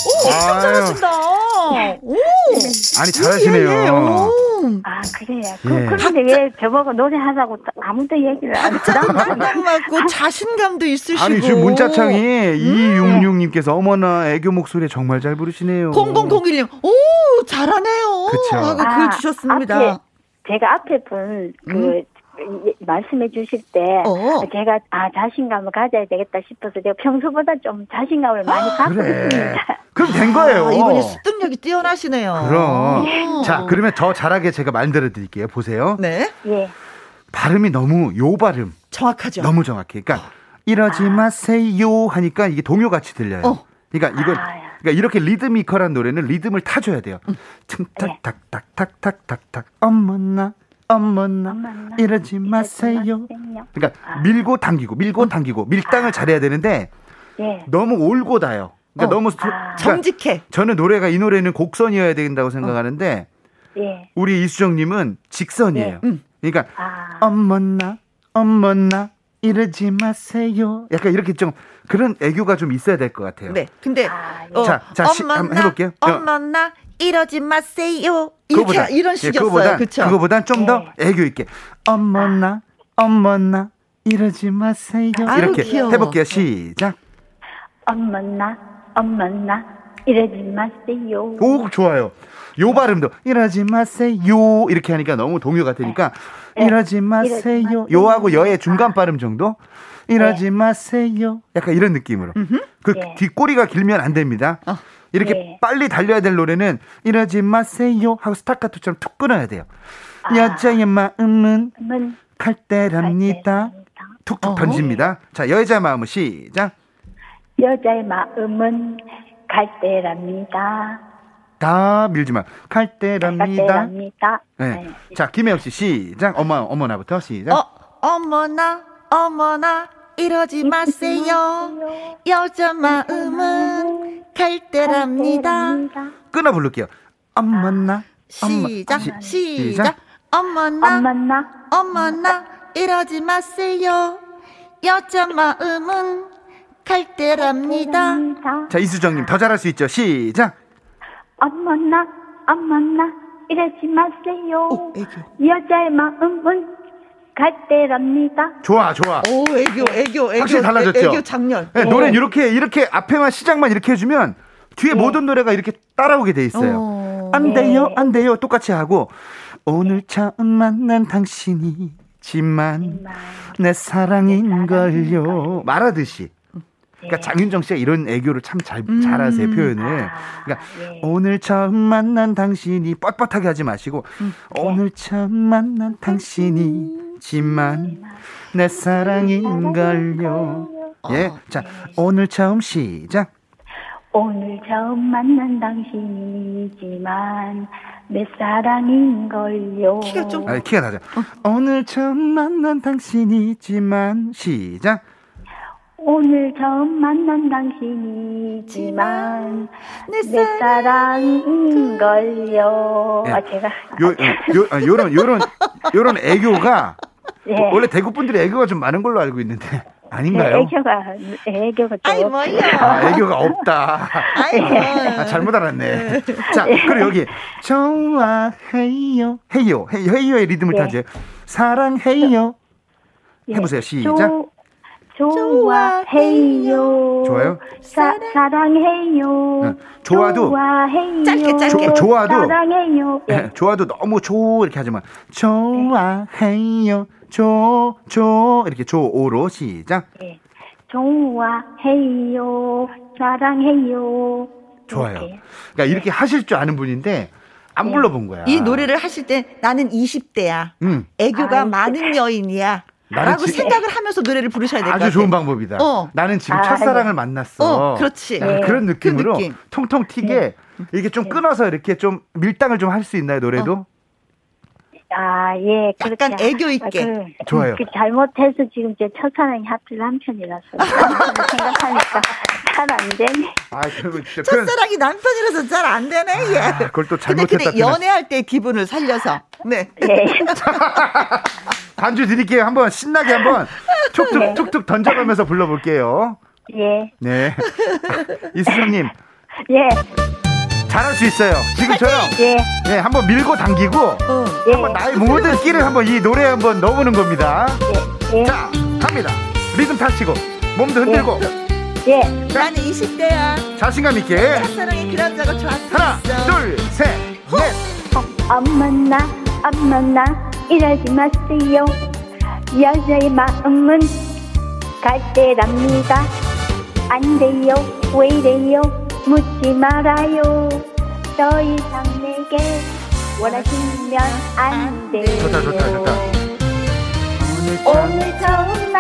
오, 엄청 잘하신다. 오.
아니 잘하시네요. 예, 예.
아 그래요. 그, 예. 그런데 왜 저보고 노래하자고 아무도 얘기를 안
해? 딱 맞고 자신감도 있으시고.
아니 지금 문자창이 음. 266님께서 어머나 애교 목소리 정말 잘 부르시네요.
0001님 오 잘하네요. 그쵸. 하고 아, 글 주셨습니다.
앞에 제가 앞에 분그 음? 말씀해 주실 때 어. 제가 아 자신감을 가져야 되겠다 싶어서 제가 평소보다 좀 자신감을 많이 아, 갖고 그래. 있습니다.
그럼 된 거예요. 아,
이분이 습득력이 뛰어나시네요.
그럼 네. 자 그러면 더 잘하게 제가 만들어 드릴게요. 보세요.
네.
예.
발음이 너무 요 발음
정확하죠.
너무 정확해. 그러니까 이러지 아. 마세요 하니까 이게 동요 같이 들려요. 어. 그러니까 이걸 아, 그러니까 이렇게 리드미컬한 노래는 리듬을 타줘야 돼요. 탁탁탁탁탁탁탁 어머나 어머나 이러지 마세요. 그러니까 아. 밀고 당기고 밀고 당기고 밀당을 아. 잘해야 되는데 예. 너무 올고 다요. 그러니까 어. 너무 아. 그러니까
정직해.
저는 노래가 이 노래는 곡선이어야 된다고 생각하는데 예. 우리 이수정님은 직선이에요. 예. 그러니까 아. 어머나 어머나 이러지 마세요. 약간 이렇게 좀 그런 애교가 좀 있어야 될 것 같아요.
네. 근데 아, 예.
자, 자, 시, 한번 해볼게요.
엄마나 이러지 마세요. 이렇게 그거보다, 이런 예, 식이었어요. 그렇죠.
그거보단 좀더 네. 애교 있게 엄마나 엄마나 이러지 마세요. 아유, 이렇게 귀여워. 해볼게요. 시작.
엄마나 엄마나 이러지 마세요.
오 좋아요. 요 발음도 이러지 마세요 이렇게 하니까 너무 동요 같으니까 네. 이러지 마세요. 요하고 여의 중간 발음 정도 이러지 네. 마세요. 약간 이런 느낌으로. 그 네. 뒷꼬리가 길면 안 됩니다. 어. 이렇게 네. 빨리 달려야 될 노래는 이러지 마세요 하고 스타카토처럼 툭 끊어야 돼요. 아. 여자의 마음은 칼때랍니다. 툭툭 어. 던집니다. 자, 여자 마음은 시작.
여자의 마음은 갈대랍니다.
다 밀지 마. 갈대랍니다.
갈대랍니다.
네. 네. 자, 김혜영 씨 시작. 어머 어머나부터 시작.
어, 어머나 어머나 이러지 마세요. 여자 마음은 갈대랍니다.
끊어 부를게요. 어머나.
시작, 시, 시작. 어머나, 어머나, 어머나, 이러지 마세요. 여자 마음은 갈대랍니다.
자, 이수정님 더 잘할 수 있죠. 시작.
어머나, 어머나, 이러지 마세요. 오, 여자의 마음은 갈대랍니다.
좋아, 좋아.
오, 애교, 애교, 애교.
확실히 달라졌죠.
애교 장렬.
네, 노래 이렇게 이렇게 앞에만 시작만 이렇게 해주면 뒤에 네. 모든 노래가 이렇게 따라오게 돼 있어요. 오, 안 돼요, 네. 안 돼요. 똑같이 하고 오늘 처음 만난 당신이 지만 내 사랑인걸요. 말하듯이. 그러니까 네. 장윤정 씨가 이런 애교를 참 잘 잘하세요 음. 표현을. 그러니까 아, 네. 오늘 처음 만난 당신이 뻣뻣하게 하지 마시고 음. 오늘 처음 만난 당신이 있 지만 내 사랑인걸요. 예, 어, 자 네. 오늘 처음 시작.
오늘 처음 만난 당신이지만 내 사랑인걸요.
키가 좀
아, 키가 낮아. 어. 오늘 처음 만난 당신이지만 시작.
오늘 처음 만난 당신이지만 내, 내 사랑인걸요. 예. 아 제가
요, 요, 아, 요런 요런 요런 애교가 네. 원래 대구 분들이 애교가 좀 많은 걸로 알고 있는데 아닌가요?
네, 애교가 애교가
아이 뭐야?
아, 애교가 없다. 아, 잘못 알았네. 자, 그리고 여기 좋아해요, 해요, 해요, 해요의 리듬을 네. 타죠. 사랑해요. 네. 해보세요. 시작.
조, 좋아해요.
좋아요?
사, 사랑해요. 네.
좋아도
좋아해요.
짧게 짧게
조, 좋아도
사랑해요.
네. 좋아도 너무 조 이렇게 하지 마. 좋아해요. 조, 조 이렇게 조오로 시작. 네.
좋아해요. 사랑해요.
좋아요. 이렇게. 그러니까 이렇게 하실 줄 아는 분인데 안 네. 불러본 거야.
이 노래를 하실 때 나는 20대야. 음. 애교가 아, 많은 여인이야. 라고 지... 생각을 하면서 노래를 부르셔야 될것 같아요.
아주 좋은 방법이다. 어. 나는 지금 아, 첫사랑을 네. 만났어.
어, 그렇지.
네. 그런 그 느낌으로 그 느낌. 통통 튀게 네. 이렇게 좀 네. 끊어서 이렇게 좀 밀당을 좀 할 수 있나요, 노래도? 어.
아, 예.
약간 애교 있게. 아,
그, 좋아요.
그 잘못해서 지금 제 첫사랑이 하필 남편이라서. 생각하니까 잘 안 되네.
아, 그리고 진짜.
첫사랑이 남편이라서 잘 안 되네, 예.
아, 그걸 또 잘못했다. 근데,
근데 연애할 때 기분을 살려서. 네. 네.
반주 드릴게요. 한번 신나게 한번 툭툭, 네. 툭툭 던져가면서 불러볼게요.
예.
네. 이수정님.
예.
잘할 수 있어요. 지금처럼. 예. 네, 한번 밀고 당기고. 어. 예. 한번 나의 모든 끼를 한번 이 노래에 한번 넣어보는 겁니다. 예. 예. 자, 갑니다. 리듬 타시고, 몸도 흔들고.
예.
자, 나는 20대야.
자신감 있게.
첫사랑의 그런 자가 좋았어.
하나, 둘, 셋, 넷.
어, 안 만나, 안 만나, 이러지 마세요. 여자의 마음은 갈대랍니다. 안 돼요, 왜 이래요? 묻지 말아요. 더 이상 내게 원하시면 안 돼요.
좋다, 좋다, 좋다.
오늘 처음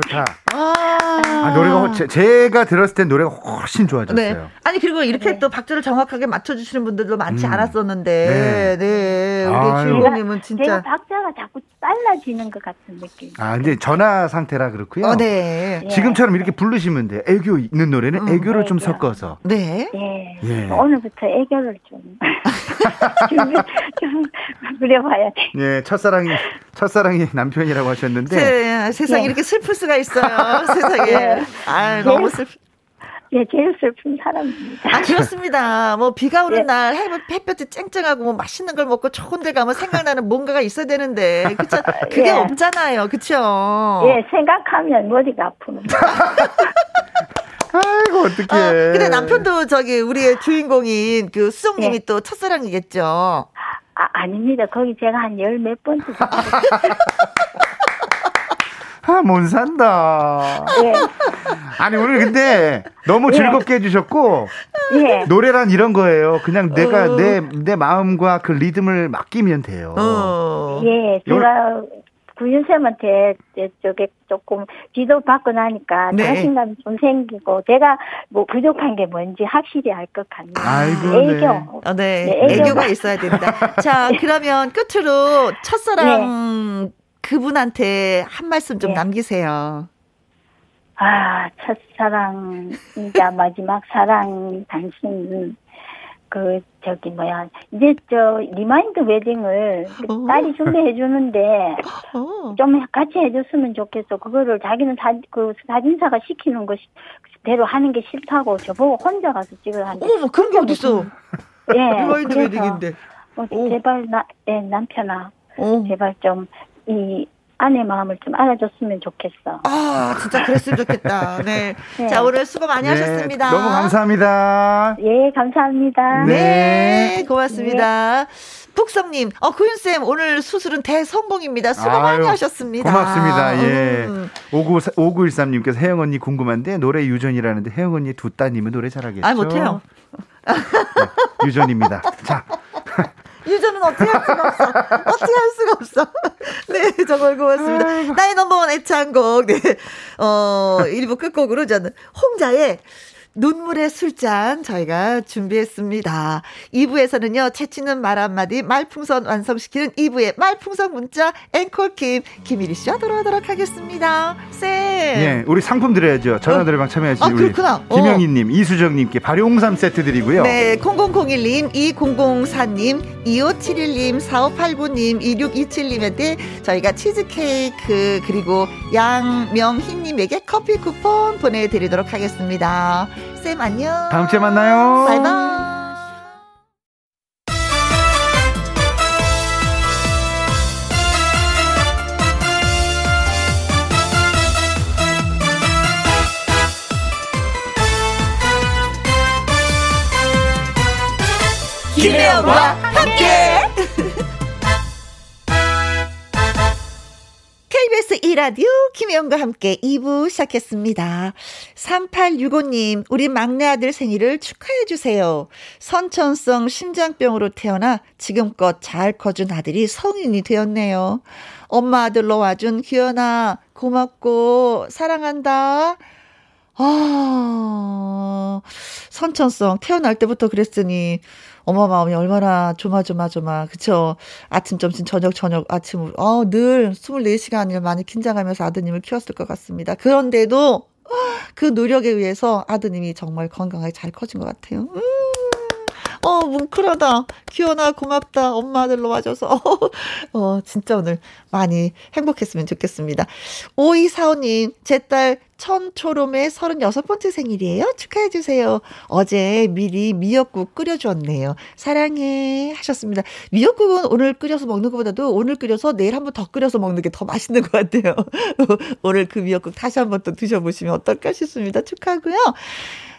좋다 아, 노래가 제, 제가 들었을 땐 노래가 훨씬 좋아졌어요. 네.
아니 그리고 이렇게 네. 또 박자를 정확하게 맞춰주시는 분들도 많지 음. 않았었는데, 네, 네. 우리 주인공님은 진짜
제가 박자가 자꾸 빨라지는 것 같은 느낌.
아, 근데 전화 상태라 그렇고요.
어, 네.
예. 지금처럼 이렇게 부르시면 돼요. 애교 있는 노래는 음, 애교를 좀 섞어서.
네.
예. 예. 오늘부터 애교를 좀, 좀, 좀 부려봐야 돼.
예, 첫사랑이 첫사랑이 남편이라고 하셨는데
세, 세상 예. 이렇게 슬플 수가 있어요. 세상에. 예. 아, 너무 슬.
예, 제일 슬픈 사람입니다.
아, 그렇습니다. 뭐, 비가 오는 예. 날, 햇볕이 쨍쨍하고, 뭐, 맛있는 걸 먹고, 좋은 데 가면 생각나는 뭔가가 있어야 되는데, 그쵸? 그게 예. 없잖아요. 그쵸?
예, 생각하면 머리가 아프는
아이고, 어떡해. 어,
근데 남편도 저기, 우리의 주인공인 그 수정님이 예. 또 첫사랑이겠죠?
아, 아닙니다. 거기 제가 한 열 몇 번째.
아, 못 산다. 예. 아니, 오늘 근데 너무 예. 즐겁게 예. 해주셨고, 예. 노래란 이런 거예요. 그냥 내가 어. 내, 내 마음과 그 리듬을 맡기면 돼요.
어. 예, 제가 구윤쌤한테 저게 조금 지도 받고 나니까 네. 자신감이 좀 생기고 제가 뭐 부족한 게 뭔지 확실히 알 것 같네요.
아이고,
애교. 네.
어, 네. 네 애교가. 애교가 있어야 된다. 자, 그러면 끝으로 첫사랑 네. 그분한테 한 말씀 좀 네. 남기세요.
아, 첫사랑이자 마지막 사랑 당신 그 저기 뭐야 이제 저 remind wedding을 어. 딸이 준비해 주는데 어. 좀 같이 해줬으면 좋겠어. 그거를 자기는 사, 그 사진사가 시키는 것대로 하는 게 싫다고 저보고 혼자 가서 찍으라 하는데.
어머 그런 게 어딨어?
예.
리마인드 웨딩인데.
어, 제발 나, 예, 남편아, 어. 제발 좀 이 아내 마음을 좀 알아줬으면 좋겠어.
아, 진짜 그랬으면 좋겠다. 네. 네. 자, 오늘 수고 많이 네, 하셨습니다.
너무 감사합니다.
예, 감사합니다.
네, 네 고맙습니다. 네. 북성님, 어, 구윤쌤, 오늘 수술은 대성공입니다. 수고 아유, 많이 하셨습니다.
고맙습니다. 예. 음. 59, 5913님께서 혜영 언니 궁금한데, 노래 유전이라는데, 혜영 언니 두 따님은 노래 잘하겠죠?
아, 못해요.
네, 유전입니다. 자.
유저는 어떻게 할 수가 없어. 어떻게 할 수가 없어. 네, 정말 고맙습니다. 나의 넘버원 애창곡. 네. 어, 1부 끝곡으로 저는 홍자의 눈물의 술잔 저희가 준비했습니다. 2부에서는요, 채치는 말 한마디 말풍선 완성시키는 2부의 말풍선 문자 앵콜킴 김일희 씨와 돌아오도록 하겠습니다. 쌤.
네, 우리 상품 드려야죠. 전화 노래방 어. 아, 우리 김영희님, 어. 이수정님께 발효홍삼 세트 드리고요.
네, 0001님, 2004님, 2571님, 4589님, 2627님한테 저희가 치즈케이크 그리고 양명희님에게 커피 쿠폰 보내드리도록 하겠습니다. 쌤 안녕.
다음 주에 만나요.
바이바이. 김혜영과 함께. KBS 2라디오 김혜영과 함께 2부 시작했습니다. 3865님, 우리 막내 아들 생일을 축하해주세요. 선천성 심장병으로 태어나 지금껏 잘 커준 아들이 성인이 되었네요. 엄마 아들로 와준 규현아, 고맙고, 사랑한다. 아, 선천성 태어날 때부터 그랬으니, 엄마 마음이 얼마나 조마조마조마. 그쵸? 아침, 점심, 저녁, 저녁, 아침, 어, 늘 24시간을 많이 긴장하면서 아드님을 키웠을 것 같습니다. 그런데도 그 노력에 의해서 아드님이 정말 건강하게 잘 커진 것 같아요. 음. 어, 뭉클하다. 귀여나 고맙다. 엄마 아들로 와줘서. 어, 진짜 오늘 많이 행복했으면 좋겠습니다. 5245님, 제 딸 천초롬의 36번째 생일이에요. 축하해주세요. 어제 미리 미역국 끓여주었네요. 사랑해. 하셨습니다. 미역국은 오늘 끓여서 먹는 것보다도 오늘 끓여서 내일 한번 더 끓여서 먹는 게 더 맛있는 것 같아요. 오늘 그 미역국 다시 한번 또 드셔보시면 어떨까 싶습니다. 축하하고요.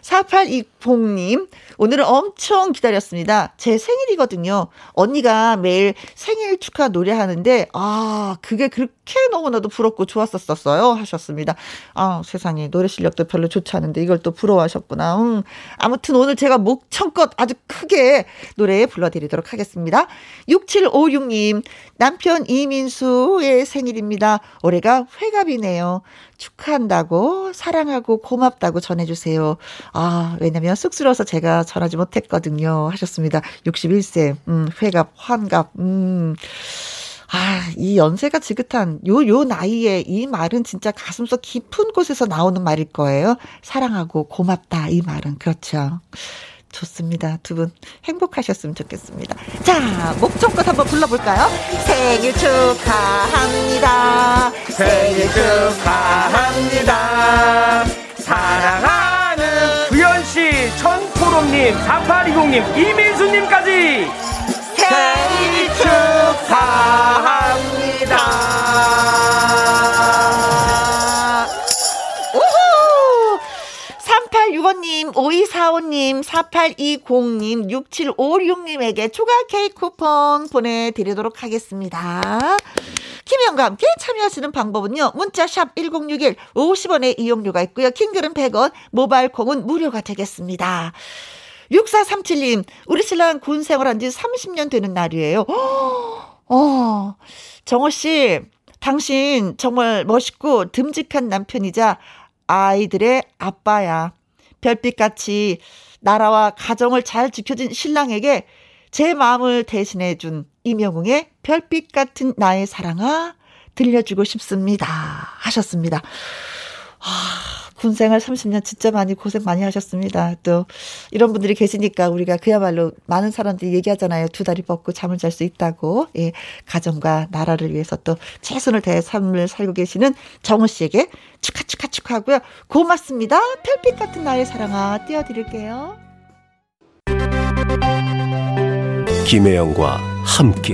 4820님, 오늘은 엄청 기다렸습니다. 제 생일이거든요. 언니가 매일 생일 축하 노래하는데, 아, 그게 그렇게 너무나도 부럽고 좋았었어요. 하셨습니다. 아, 세상에, 노래 실력도 별로 좋지 않은데 이걸 또 부러워하셨구나. 음, 아무튼 오늘 제가 목청껏 아주 크게 노래 불러드리도록 하겠습니다. 6756님, 남편 이민수의 생일입니다. 올해가 회갑이네요. 축하한다고 사랑하고 고맙다고 전해주세요. 아 왜냐면 쑥스러워서 제가 전하지 못했거든요 하셨습니다. 61세 음 회갑 환갑 음. 아, 이 연세가 지긋한 요, 요 나이에 이 말은 진짜 가슴속 깊은 곳에서 나오는 말일 거예요. 사랑하고 고맙다. 이 말은. 그렇죠. 좋습니다. 두 분 행복하셨으면 좋겠습니다. 자, 목청껏 한번 불러볼까요? 생일 축하합니다.
생일 축하합니다. 사랑 하는 구현씨, 천포롬님, 4820님, 이민수님까지 생일 축하합니다.
3865님, 5245님, 4820님, 6756님에게 추가 케이크 쿠폰 보내드리도록 하겠습니다. 김영과 함께 참여하시는 방법은요. 문자샵 1061 50원의 이용료가 있고요. 킹글은 100원, 모바일 콩은 무료가 되겠습니다. 6437님, 우리 신랑 군 생활한 지 30년 되는 날이에요. 어, 정호 씨, 당신 정말 멋있고 듬직한 남편이자 아이들의 아빠야. 별빛같이 나라와 가정을 잘 지켜준 신랑에게 제 마음을 대신해준 이명웅의 별빛 같은 나의 사랑아 들려주고 싶습니다. 하셨습니다. 아, 군생활 30년 진짜 많이 고생 많이 하셨습니다. 또 이런 분들이 계시니까 우리가 그야말로 많은 사람들이 얘기하잖아요. 두 다리 뻗고 잠을 잘 수 있다고. 예, 가정과 나라를 위해서 또 최선을 다해 삶을 살고 계시는 정우 씨에게 축하 축하 축하하고요. 고맙습니다. 별빛 같은 나의 사랑아 띄워 드릴게요.
김혜영과 함께.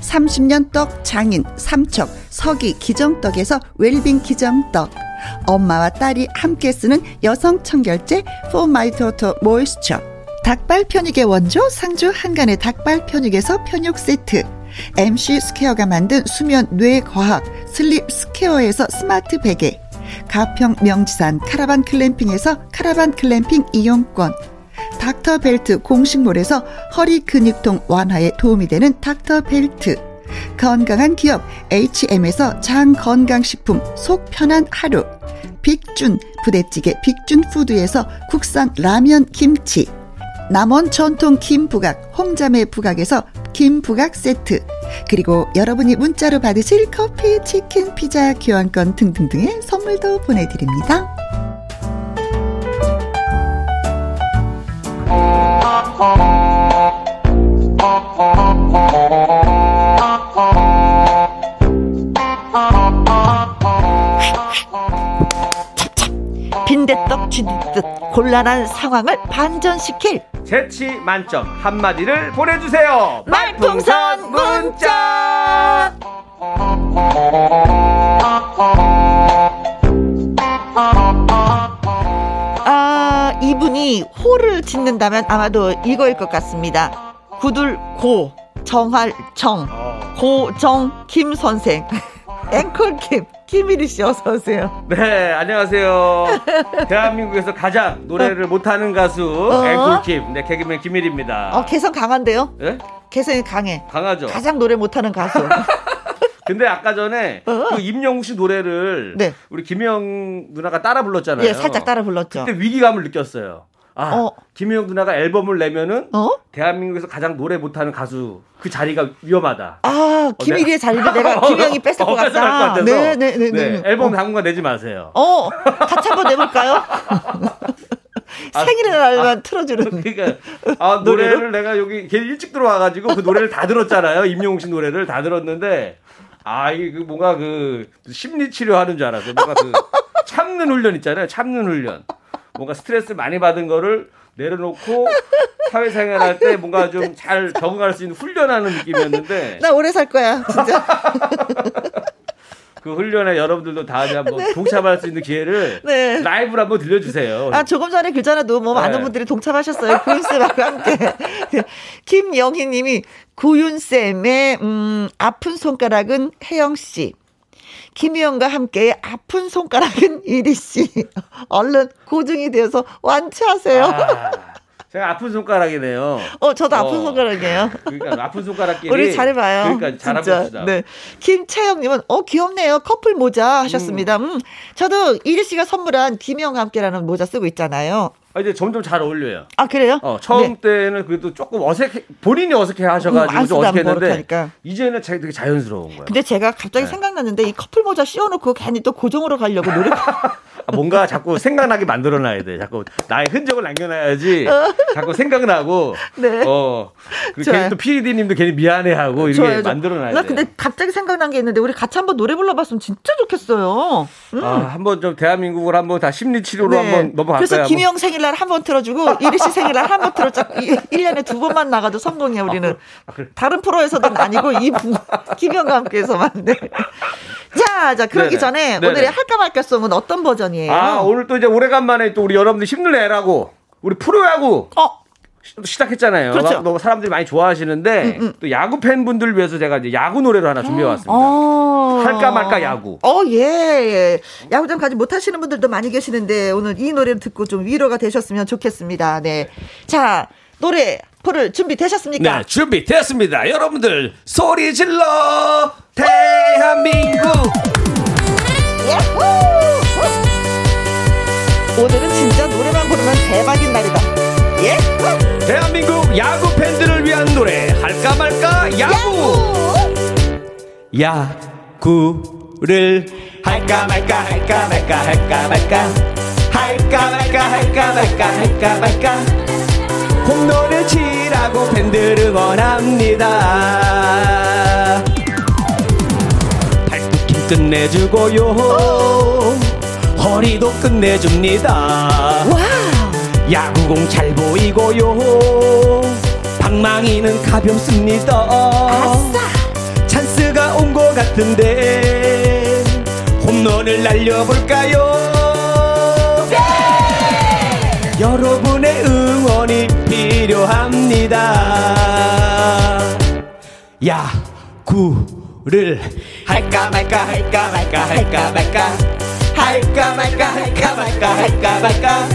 30년 떡 장인 삼척 서기 기정떡에서 웰빙 기정떡. 엄마와 딸이 함께 쓰는 여성 청결제 포마이토토 모이스처 닭발 편육의 원조 상주 한간의 닭발 편육에서 편육 세트. MC 스퀘어가 만든 수면 뇌 과학 슬립 스퀘어에서 스마트 베개. 가평 명지산 카라반 글램핑에서 카라반 글램핑 이용권 닥터벨트 공식몰에서 허리 근육통 완화에 도움이 되는 닥터벨트. 건강한 기업 H&M에서 장 건강식품 속 편한 하루. 빅준 부대찌개 빅준푸드에서 국산 라면 김치. 남원 전통 김부각 홍자매 부각에서 김부각 세트. 그리고 여러분이 문자로 받으실 커피, 치킨, 피자, 교환권 등등등의 선물도 보내드립니다. 빈대떡 쥐듯 곤란한 상황을 반전시킬
재치 만점 한마디를 보내주세요.
말풍선 문자! 아 이분이 호를 짓는다면 아마도 이거일 것 같습니다 구들 고 정할 정 고정 김 선생 앵콜 김 김일희 씨 어서 오세요.
네, 안녕하세요. 대한민국에서 가장 노래를 못하는 가수 어? 앵콜킴, 네 개그맨 김일입니다.
어, 개성 강한데요? 네? 개성이 강해.
강하죠.
가장 노래 못하는 가수.
근데 아까 전에 어? 그 임영웅 씨 노래를 네. 우리 김영 누나가 따라 불렀잖아요.
예, 살짝 따라 불렀죠.
그때 위기감을 느꼈어요. 아, 어. 김혜영 누나가 앨범을 내면은 어? 대한민국에서 가장 노래 못하는 가수 그 자리가 위험하다.
아, 김일희의 어, 자리를 내가 김혜영이 어, 것 같다.
네, 네, 네, 네. 앨범 당분간 내지 마세요.
어, 같이 한번 내볼까요? 아, 생일날만 아, 틀어주는.
그러니까 아 노래를 내가 여기 걔 일찍 들어와가지고 그 노래를 다 들었잖아요. 임영웅 씨 노래를 다 들었는데 아 이게 그 뭔가 그 심리 치료하는 줄 알았어요. 뭔가 그 참는 훈련 있잖아요. 참는 훈련. 뭔가 스트레스 많이 받은 거를 내려놓고 사회생활 할 때 뭔가 좀 잘 적응할 수 있는 훈련하는 느낌이었는데
나 오래 살 거야 진짜
그 훈련에 여러분들도 다 한번 네. 동참할 수 있는 기회를 네. 라이브로 한번 들려주세요.
아 조금 전에 글자라도 뭐 많은 네. 분들이 동참하셨어요. 구윤쌤하고 함께. 김영희님이 구윤쌤의 음, 아픈 손가락은 혜영 씨. 김희영과 함께 아픈 손가락은 이리 씨. 얼른 고증이 되어서 완치하세요. 아,
제가 아픈 손가락이네요.
어, 저도 어, 아픈 손가락이에요.
그러니까 아픈 손가락끼리.
우리 잘해봐요.
그러니까 잘해봅시다.
네. 김채영님은 어 귀엽네요. 커플 모자 하셨습니다. 음, 음 저도 이리 씨가 선물한 김희영과 함께라는 모자 쓰고 있잖아요.
아, 이제 점점 잘 어울려요.
아 그래요?
어, 처음 네. 때는 그래도 조금 어색 본인이 어색해 하셔가지고 음, 좀 어색했는데 이제는 되게 자연스러운 거예요.
근데 제가 갑자기 네. 생각났는데 이 커플 모자 씌워놓고 괜히 또 고정으로 가려고 노력.
아, 뭔가 자꾸 생각나게 만들어놔야 돼. 자꾸 나의 흔적을 남겨놔야지. 어. 자꾸 생각나고. 네. 어. 그 괜히 또 PD님도 괜히 미안해하고 이렇게 만들어놔야 돼.
나 근데 갑자기 생각난 게 있는데 우리 같이 한번 노래 불러봤으면 진짜 좋겠어요.
음. 아 한번 좀 대한민국을 한번 다 심리 치료로 네. 한번 넘어갈까요?
그래서 김영 생일날 한번 틀어주고 이리 씨 생일날 한번 틀어줘. 1년에 두 번만 나가도 성공이야 우리는. 아, 그래. 다른 프로에서는 아니고 이 김영과 함께해서만. 네. 자, 자, 그러기 네네. 전에 네네. 오늘의 할까 말까 송은 어떤 버전이에요?
아, 오늘 또 이제 오래간만에 또 우리 여러분들 힘을 내라고 우리 프로야구 어. 시작했잖아요. 그렇죠. 막 사람들이 많이 좋아하시는데 음, 음. 또 야구 팬분들 위해서 제가 이제 야구 노래를 하나 준비해 왔습니다. 어. 할까 말까 야구.
어, 예, 예. 야구장 가지 못하시는 분들도 많이 계시는데 오늘 이 노래를 듣고 좀 위로가 되셨으면 좋겠습니다. 네. 자, 노래 포를 준비되셨습니까?
네, 준비되었습니다. 여러분들 소리 질러 대한민국. 야호!
오늘은 진짜 노래만 부르면 대박인 날이다. 예?
대한민국 야구 팬들을 위한 노래 할까 말까 야구. 야구 를 할까 말까 할까 말까 할까 말까 할까 말까 할까 말까 할까 말까 홈런을 치라고 팬들 응원합니다. 발톱 힘 끝내주고요. 허리도 끝내줍니다. Wow. 야구공 잘 보이고요. 방망이는 가볍습니다. 아싸. 찬스가 온 것 같은데 홈런을 날려볼까요? 네! 응원이 필요합니다. 야구를 할까 말까 할까 말까 할까 말까 할까 말까 할까 말까 할까 말까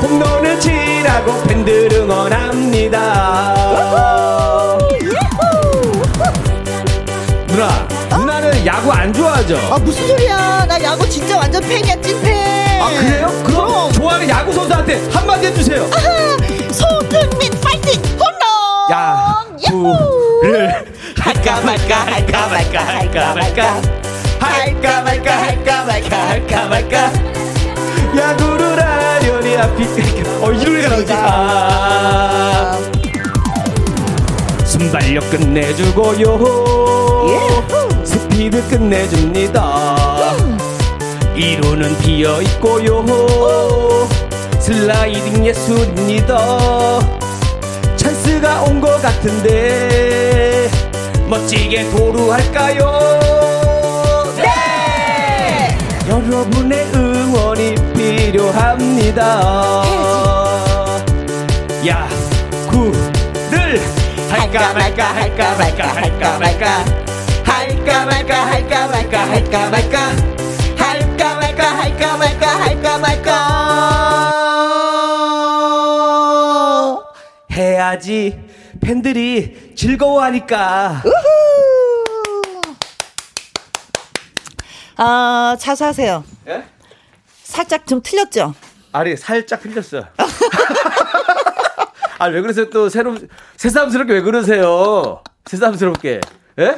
홈런을 치라고 팬들 응원합니다 누나 누나는 야구 안 좋아하죠?
아 무슨 소리야 나 야구 진짜 완전 팬이야 찐팬
아 그래요? 그럼 어. 좋아하는 야구 선수한테 한마디 해주세요 아하
손흥민 파이팅! 홈런!
야구를. 할까 말까 할까 말까 할까 말까. 할까 말까 할까 말까 할까 말까. 야구를 하려니 앞이 어 이 노래가 나오지. 아. 순발력 끝내주고요 스피드 끝내줍니다. 이루는 비어 있고요 슬라이딩 예술입니다. 찬스가 온 것 같은데 멋지게 도루할까요? 여러분의 응원이 필요합니다. 야구를 할까 말까 할까 말까 할까 말까 할까 말까 할까 말까 할까 말까 할까 말까 할까 말까 할까 말까 해야지 팬들이 즐거워하니까.
아, 자수하세요. 예? 살짝 좀 틀렸죠?
아니, 살짝 틀렸어요. 아, 왜 그러세요? 또 새로, 새삼스럽게 왜 그러세요? 새삼스럽게. 예?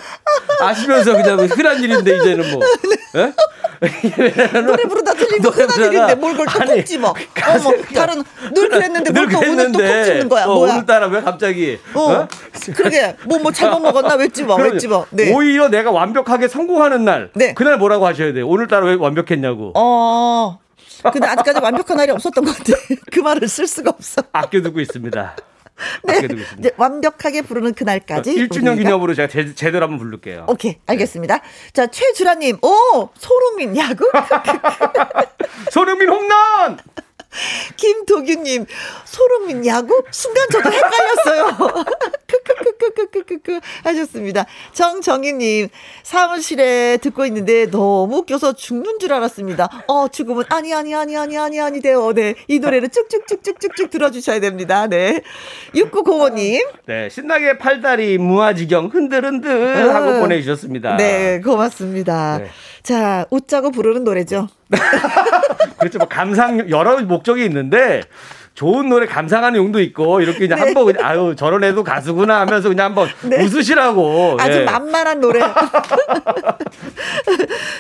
아시면서 그냥 흔한 일인데, 이제는 뭐. 예?
노래 부르다 틀린 거 흔한 일인데 뭘 그걸 또콕 집어. 어머, 다른 늘 그랬는데 뭘또 오늘 또콕 집는 거야. 어, 뭐야?
오늘따라 왜 갑자기? 어, 어?
그러게 뭐뭐 뭐 잘못 먹었나 왜 집어? 왜 집어?
네. 오히려 내가 완벽하게 성공하는 날, 네. 그날 뭐라고 하셔야 돼. 오늘따라 왜 완벽했냐고.
어. 근데 아직까지 완벽한 날이 없었던 것 같아. 그 말을 쓸 수가 없어.
아껴두고 있습니다.
네. 이제 완벽하게 부르는 그날까지.
1주년 기념으로 제가 제, 제대로 한번 부를게요.
오케이, 알겠습니다. 네. 자, 최주라님, 오, 소름민 야구?
소름민 홈런!
김도규님, 소름민 야구? 순간 저도 헷갈렸어요. 크크크크크크 하셨습니다. 정정희님, 사무실에 듣고 있는데 너무 웃겨서 죽는 줄 알았습니다. 어, 죽음은 아니, 아니, 아니, 아니, 아니, 아니, 돼요. 네. 이 노래를 쭉쭉쭉쭉쭉쭉 들어주셔야 됩니다. 네. 육구고모님
네. 신나게 팔다리 무아지경 흔들흔들 하고 보내주셨습니다.
네. 고맙습니다. 네. 자, 웃자고 부르는 노래죠.
그렇죠. 뭐 감상, 여러 목적이 있는데. 좋은 노래 감상하는 용도 있고 이렇게 그냥 네. 한번 그냥 아유 저런 애도 가수구나 하면서 그냥 한번 네. 웃으시라고
아주 예. 만만한 노래.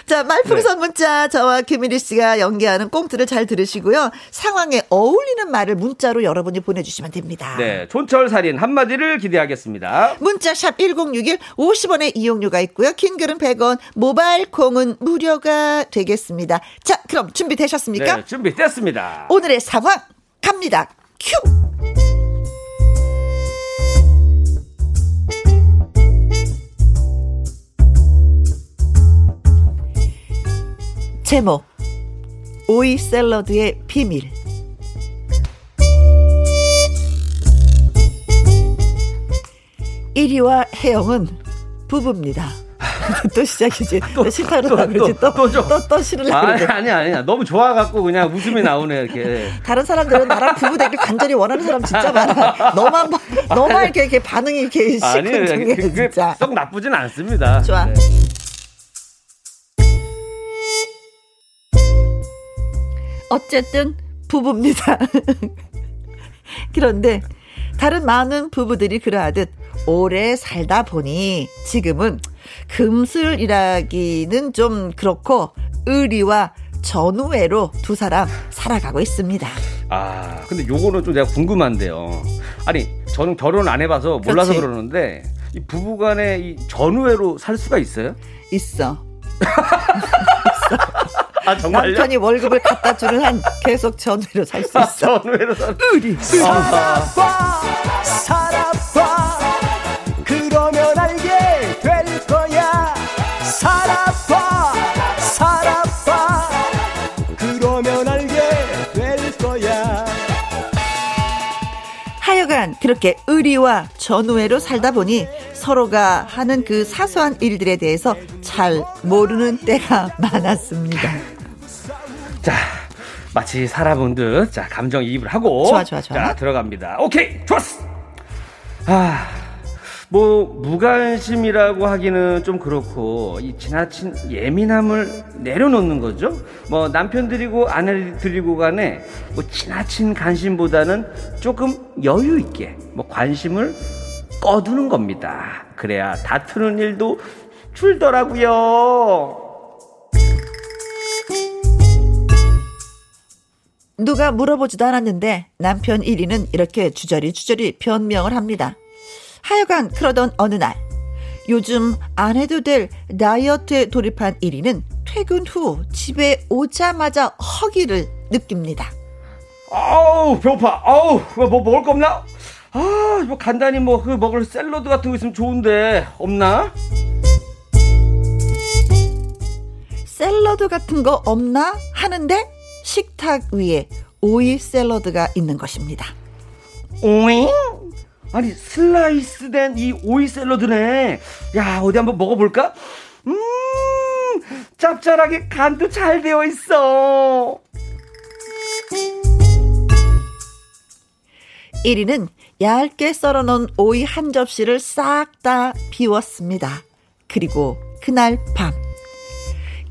자 말풍선 네. 문자 저와 김일희 씨가 연기하는 꽁트를 잘 들으시고요 상황에 어울리는 말을 문자로 여러분이 보내주시면 됩니다.
네 촌철살인 한마디를 기대하겠습니다.
문자 샵 #1061 50원의 이용료가 있고요 긴 글은 100원 모바일 콩은 무료가 되겠습니다. 자 그럼 준비되셨습니까?
네 준비됐습니다.
오늘의 상황 갑니다. 큐! 제목 오이 샐러드의 비밀 1위와 혜영은 부부입니다. 또 시작이지. 또, 또 싫다 그러다 그러지. 또, 또, 또, 또, 또 싫으려고
아니, 아니, 아니. 너무 좋아갖고 그냥 웃음이 나오네, 이렇게.
다른 사람들은 나랑 부부 되길 간절히 원하는 사람 진짜 많아. 너만, 너만 이렇게, 이렇게 반응이 이렇게 시큰둥해, 그, 진짜.
썩 나쁘진 않습니다.
좋아. 네. 어쨌든 부부입니다. 그런데 다른 많은 부부들이 그러하듯 오래 살다 보니 지금은 금슬이라기는 좀 그렇고 의리와 전우애로 두 사람 살아가고 있습니다.
아, 근데 요거는 좀 내가 궁금한데요. 아니, 저는 결혼 안 해봐서 몰라서 그렇지. 그러는데 이 부부간에 이 전우애로 살 수가 있어요?
있어.
아, 정말요?
남편이 월급을 갖다 주는 한 계속 전우애로 살 수 있어. 아,
전우애로 살.
의리.
살아봐, 살아봐.
그렇게 의리와 전우애로 살다 보니 서로가 하는 그 사소한 일들에 대해서 잘 모르는 때가 많았습니다.
자, 마치 살아본 듯, 자, 감정이입을 하고.
좋아, 좋아, 좋아.
자, 들어갑니다. 오케이, 좋았어! 아, 뭐, 무관심이라고 하기는 좀 그렇고, 이 지나친 예민함을 내려놓는 거죠? 뭐, 남편 드리고 아내 드리고 간에, 뭐, 지나친 관심보다는 조금 여유 있게, 뭐, 관심을 꺼두는 겁니다. 그래야 다투는 일도 줄더라고요.
누가 물어보지도 않았는데 남편 1위는 이렇게 주저리 주저리 변명을 합니다. 하여간 그러던 어느 날 요즘 안 해도 될 다이어트에 돌입한 1위는 퇴근 후 집에 오자마자 허기를 느낍니다.
아우 배고파. 아우 뭐, 뭐 먹을 거 없나? 아, 뭐 간단히 뭐 그 먹을 샐러드 같은 거 있으면 좋은데 없나?
샐러드 같은 거 없나 하는데 식탁 위에 오이 샐러드가 있는 것입니다.
오이? 아니 슬라이스된 이 오이 샐러드네. 야 어디 한번 먹어볼까? 음 짭짤하게 간도 잘 되어 있어.
1위는 얇게 썰어놓은 오이 한 접시를 싹 다 비웠습니다. 그리고 그날 밤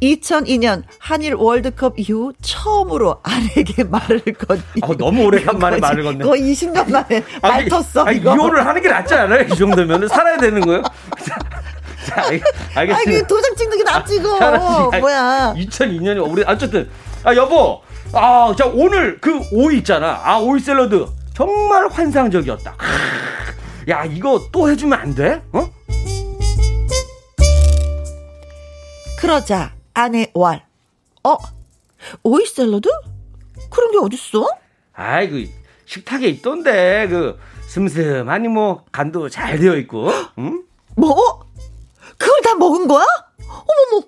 2002년 한일 월드컵 이후 처음으로 아내에게 말을 건.
어, 너무 오래간만에 말을 건네.
거의 20년 만에 말 텄어.
아니, 이거. 이혼을 하는 게 낫지 않아요? 이 정도면 살아야 되는 거예요? 자, 자 알겠습니다.
아, 도장 찍는 게 낫지, 이거. 아, 뭐야.
2002년이, 우리, 어쨌든. 아, 여보. 아, 자, 오늘 그 오이 있잖아. 아, 오이 샐러드. 정말 환상적이었다. 야, 이거 또 해주면 안 돼? 어?
그러자 아내 왈. 어? 오이 샐러드? 그런 게 어딨어?
아이, 그, 식탁에 있던데, 그, 슴슴하니 뭐, 간도 잘 되어 있고, 응?
뭐? 그걸 다 먹은 거야? 어머머,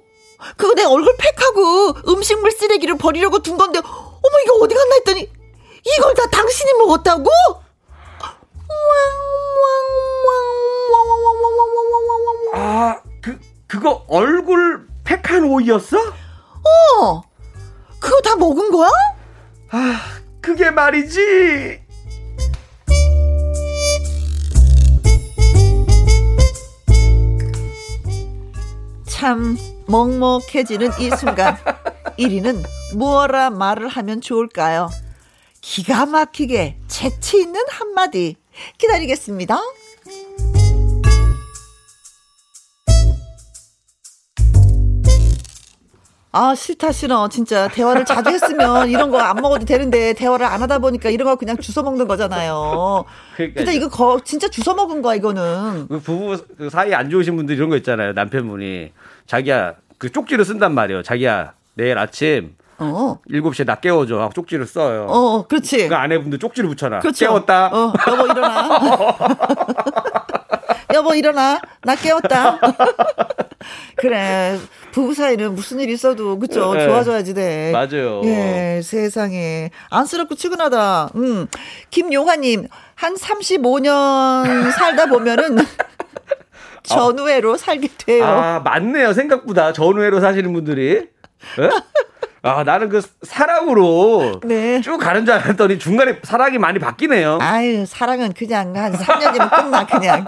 그거 내 얼굴 팩하고 음식물 쓰레기를 버리려고 둔 건데, 어머, 이거 어디 갔나 했더니, 이걸 다 당신이 먹었다고?
아, 그, 그거 얼굴 팩한 오이였어?
어, 그거 다 먹은 거야?
아, 그게 말이지.
참 먹먹해지는 이 순간 1위는 무어라 말을 하면 좋을까요? 기가 막히게 재치 있는 한마디 기다리겠습니다. 아, 싫다, 싫어. 진짜. 대화를 자주 했으면 이런 거 안 먹어도 되는데, 대화를 안 하다 보니까 이런 거 그냥 주워 먹는 거잖아요. 그러니까 진짜 이거 거, 진짜 주워 먹은 거야, 이거는.
그 부부 그 사이 안 좋으신 분들 이런 거 있잖아요. 남편분이. 자기야, 그 쪽지를 쓴단 말이에요. 자기야, 내일 아침. 어. 7시에 나 깨워줘. 하고 쪽지를 써요.
어, 그렇지.
그 아내분도 쪽지를 붙여놔. 그렇죠. 깨웠다.
어, 여보 일어나. 여보 일어나. 나 깨웠다. 그래. 부부 사이는 무슨 일 있어도 그쵸 네. 좋아져야지 돼.
맞아요.
예, 세상에 안쓰럽고 측은하다. 음, 김용화님 한 35년 살다 보면은 전우회로 살게 돼요.
아, 맞네요. 생각보다 전우회로 사시는 분들이. 네? 아, 나는 그 사랑으로 네. 쭉 가는 줄 알았더니 중간에 사랑이 많이 바뀌네요.
아유, 사랑은 그냥 한 3년이면 끝나, 그냥.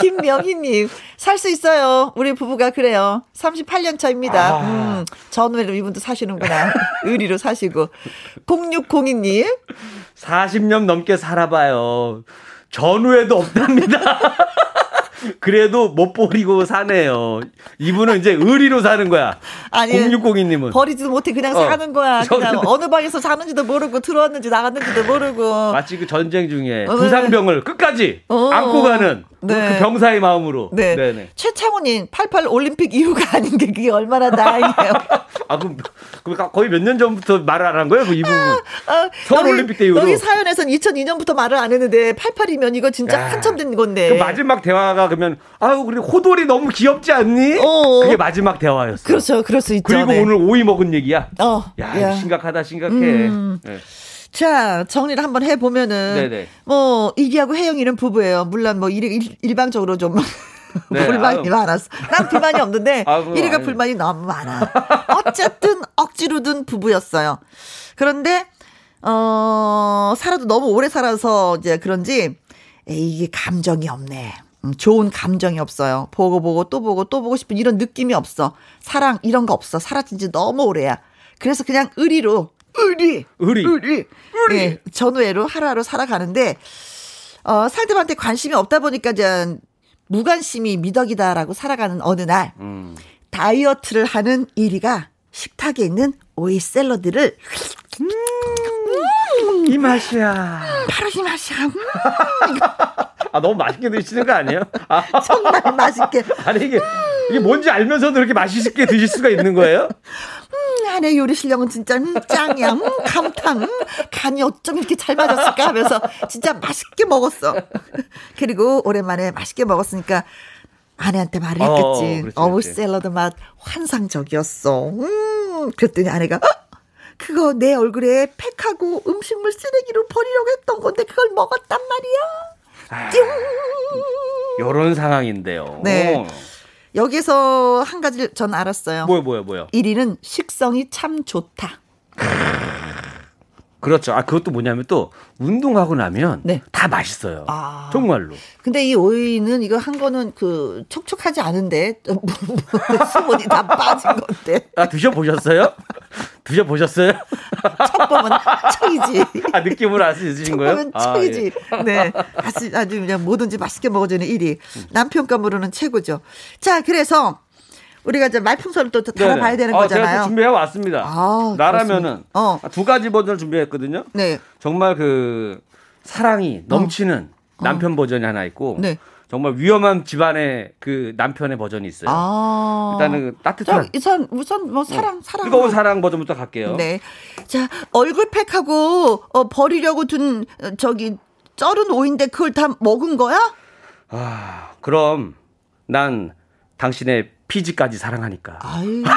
김명희님, 살 수 있어요. 우리 부부가 그래요. 38년 차입니다. 아. 음, 전후로 이분도 사시는구나. 의리로 사시고. 0602님.
40년 넘게 살아봐요. 전후에도 없답니다. 그래도 못 버리고 사네요. 이분은 이제 의리로 사는 거야. 아니, 0602님은.
버리지도 못해 그냥 어. 사는 거야. 그냥 어느 방에서 사는지도 모르고 들어왔는지 나갔는지도 모르고.
마치 그 전쟁 중에 어, 부상병을 끝까지 어. 안고 가는 네. 그 병사의 마음으로. 네.
네네. 최창훈님, 88 올림픽 이후가 아닌 게 그게 얼마나 다행이에요.
아, 그럼, 그럼 거의 몇 년 전부터 말을 안 한 거예요? 그 이 부분. 아, 아, 서울 올림픽 때 이후로.
여기 사연에선 2002년부터 말을 안 했는데 88이면 이거 진짜 야, 한참 된 건데.
그 마지막 대화가 그러면 아유, 우리 호돌이 너무 귀엽지 않니? 어. 그게 마지막 대화였어.
그렇죠. 그럴 수 있죠.
그리고 네. 오늘 오이 먹은 얘기야. 어. 야, 야. 심각하다, 심각해. 음. 네.
자, 정리를 한번 해보면은, 네네. 뭐, 이기하고 혜영이는 부부예요. 물론 뭐, 일, 일방적으로 좀. 네, 불만이 아유. 많았어. 난 불만이 없는데, 아, 이리가 불만이 너무 많아. 어쨌든, 억지로든 부부였어요. 그런데, 어, 살아도 너무 오래 살아서 이제 그런지, 에이, 이게 감정이 없네. 음, 좋은 감정이 없어요. 보고 보고 또 보고 또 보고 싶은 이런 느낌이 없어. 사랑, 이런 거 없어. 사라진 지 너무 오래야. 그래서 그냥 의리로 의리,
의리,
의리, 의리. 예, 전후회로 하루하루 살아가는데 어, 상대방한테 관심이 없다 보니까 이제 무관심이 미덕이다라고 살아가는 어느 날 음. 다이어트를 하는 이리가 식탁에 있는 오이 샐러드를 음,
음, 이 맛이야.
바로 이 맛이야. 음.
아 너무 맛있게 드시는 거 아니에요? 아.
정말 맛있게.
아니 이게 이게 뭔지 알면서도 이렇게 맛있게 드실 수가 있는 거예요?
음, 아내 요리 실력은 진짜 음, 짱이야. 음, 감탄. 음, 간이 어쩜 이렇게 잘 맞았을까 하면서 진짜 맛있게 먹었어. 그리고 오랜만에 맛있게 먹었으니까 아내한테 말을 어, 했겠지. 어, 어우 샐러드 맛 환상적이었어. 음, 그랬더니 아내가 어? 그거 내 얼굴에 팩하고 음식물 쓰레기로 버리려고 했던 건데 그걸 먹었단 말이야. 아,
요런 상황인데요.
네. 여기서 한 가지 전 알았어요.
뭐요, 뭐요, 뭐요?
1위는 식성이 참 좋다.
그렇죠. 아 그것도 뭐냐면 또 운동하고 나면 네. 다 맛있어요. 아. 정말로.
근데 이 오이는 이거 한 거는 그 촉촉하지 않은데 수분이 다 빠진 건데.
아 드셔 보셨어요? 드셔 보셨어요?
첫 보면 척이지.
아 느낌으로 알수 있으신 거예요?
첫 척이지. 아, 예. 네. 아주 아주 그냥 뭐든지 맛있게 먹어주는 1위. 남편 감으로는 최고죠. 자 그래서 우리가 이제 말풍선을 또 달아봐야 되는 아, 거잖아요.
제가 준비해 왔습니다. 아, 나라면은 어. 두 가지 버전을 준비했거든요. 네. 정말 그 사랑이 어. 넘치는 어. 남편 버전이 하나 있고 네. 정말 위험한 집안의 그 남편의 버전이 있어요. 아. 일단은 그 따뜻한.
우선 우선 뭐 사랑 어. 사랑.
뜨거운 사랑 버전부터 갈게요.
네. 자 얼굴 팩하고 어, 버리려고 둔 어, 저기 쩔은 오인데 그걸 다 먹은 거야?
아 그럼 난 당신의 피지까지 사랑하니까.
아유.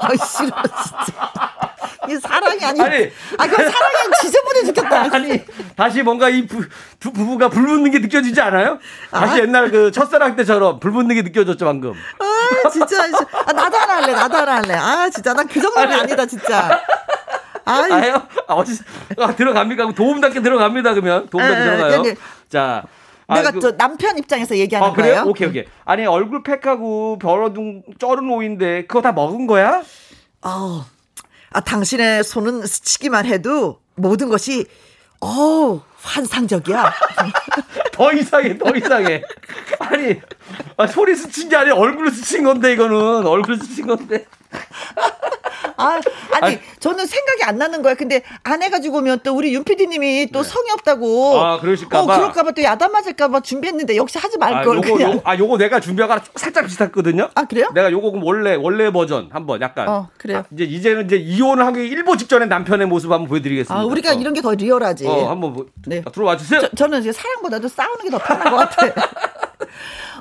아, 싫어, 진짜. 이 사랑이 아니. 아니. 아, 그 사랑이 지저분해 죽겠다.
아니, 다시 뭔가 이 부, 부, 부 부가 불 붙는 게 느껴지지 않아요? 다시 아. 옛날 그 첫사랑 때처럼 불 붙는 게 느껴졌죠, 방금.
아, 진짜. 아, 나도 하나 할래, 나도 하나 할래. 아, 진짜. 난 그 정도는 아니. 아니다, 진짜.
아유. 아요? 아, 어디, 아, 들어갑니까? 도움답게 들어갑니다, 그러면. 도움답게 들어가요. 자.
아, 내가 그, 저 남편 입장에서 얘기하는 아, 그래요?
거예요. 오케이 오케이. 아니 얼굴 팩하고 벌어둔 쩔은 오인데 그거 다 먹은 거야?
어, 아 당신의 손은 스치기만 해도 모든 것이 어 환상적이야.
더 이상해, 더 이상해. 아니, 아, 소리 스친 게 아니라 얼굴 스친 건데, 이거는. 얼굴 스친 건데.
아, 아니, 아, 저는 생각이 안 나는 거야. 근데 안 해가지고 오면 또 우리 윤 PD님이 또 네. 성의 없다고.
아, 그러실까봐.
어, 그럴까봐 또 야단 맞을까봐 준비했는데 역시 하지 말걸. 아, 요거,
요, 아, 요거 내가 준비하가 살짝 비슷했거든요.
아, 그래요?
내가 요거 원래, 원래 버전 한번 약간.
어, 그래요. 아,
이제 이제는 이제 이혼을 하기 일보 직전에 남편의 모습 한번 보여드리겠습니다.
아, 우리가
어.
이런 게 더 리얼하지.
어, 한번 뭐, 네. 들어와 주세요.
저, 는 이제 사랑보다도 싸우는 게 더 편한 것 같아.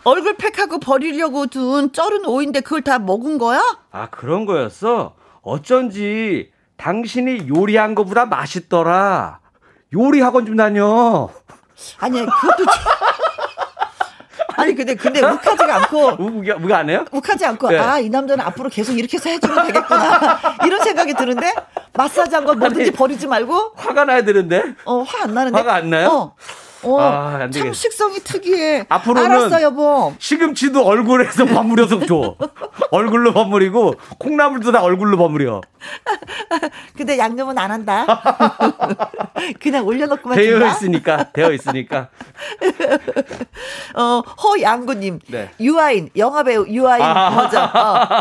얼굴 팩하고 버리려고 둔 쩔은 오인데 그걸 다 먹은 거야?
아, 그런 거였어? 어쩐지 당신이 요리한 거보다 맛있더라. 요리 학원 좀 다녀.
아니야, 그것도. 아니 근데 근데 욱하지가 않고
우가 안 해요?
욱하지 않고 네. 아이 남자는 앞으로 계속 이렇게 해서 해주면 되겠구나 이런 생각이 드는데 마사지 한 건 뭐든지 버리지 말고
화가 나야 되는데
어 화 안 나는데
화가 안 나요?
어. 어, 아, 참 식성이 특이해.
앞으로는
알았어, 여보.
시금치도 얼굴에서 버무려서 줘. 얼굴로 버무리고 콩나물도 다 얼굴로 버무려.
근데 양념은 안 한다. 그냥 올려놓고만
되어 준다? 있으니까, 되어 있으니까.
어, 허양구님. 네. 유아인, 영화배우 유아인 아. 버전.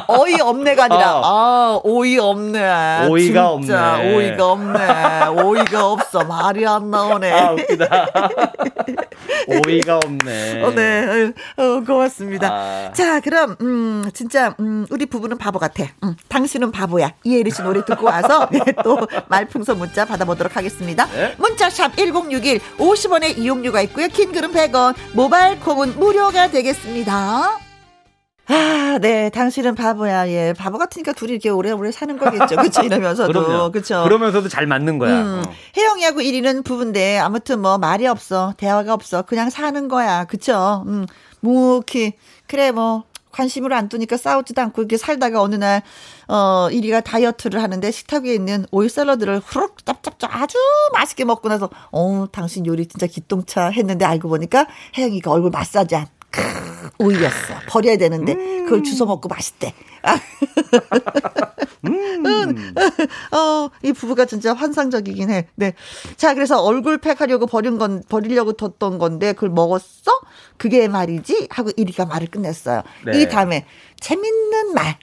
어, 이 없네가 아니라, 어. 아, 오이 없네.
오이가 진짜,
없네. 오이가 없네. 오이가 없어. 말이 안 나오네.
아, 웃기다. 오이가 없네.
어, 네. 어, 고맙습니다. 아. 자, 그럼, 음, 진짜, 음, 우리 부부는 바보 같아. 음, 당신은 바보야. 이혜리 씨 노래 듣고 와서, 네, 또 말풍선 문자 받아보도록 하겠습니다. 네? 문자샵 1061, 50원의 이용료가 있고요. 긴 글은 100원, 모바일 콩은 무료가 되겠습니다. 아, 네. 당신은 바보야. 예. 바보 같으니까 둘이 이렇게 오래오래 사는 거겠죠. 그쵸? 이러면서도. 그쵸?
그러면서도 잘 맞는 거야. 음,
어. 혜영이하고 1위는 부부인데, 아무튼 뭐, 말이 없어. 대화가 없어. 그냥 사는 거야. 그쵸? 음, 묵히. 그래, 뭐, 관심을 안 두니까 싸우지도 않고 이렇게 살다가 어느 날, 어, 1위가 다이어트를 하는데 식탁 위에 있는 오일 샐러드를 후룩 짭짭짭 아주 맛있게 먹고 나서, 어, 당신 요리 진짜 기똥차 했는데 알고 보니까 혜영이가 얼굴 마사지 한 오이였어. 버려야 되는데 음. 그걸 주워 먹고 맛있대. 음. 어, 이 부부가 진짜 환상적이긴 해. 네. 자, 그래서 얼굴 팩 하려고 버린 건, 버리려고 뒀던 건데, 그걸 먹었어? 그게 말이지? 하고 이리가 말을 끝냈어요. 네. 이 다음에, 재밌는 말.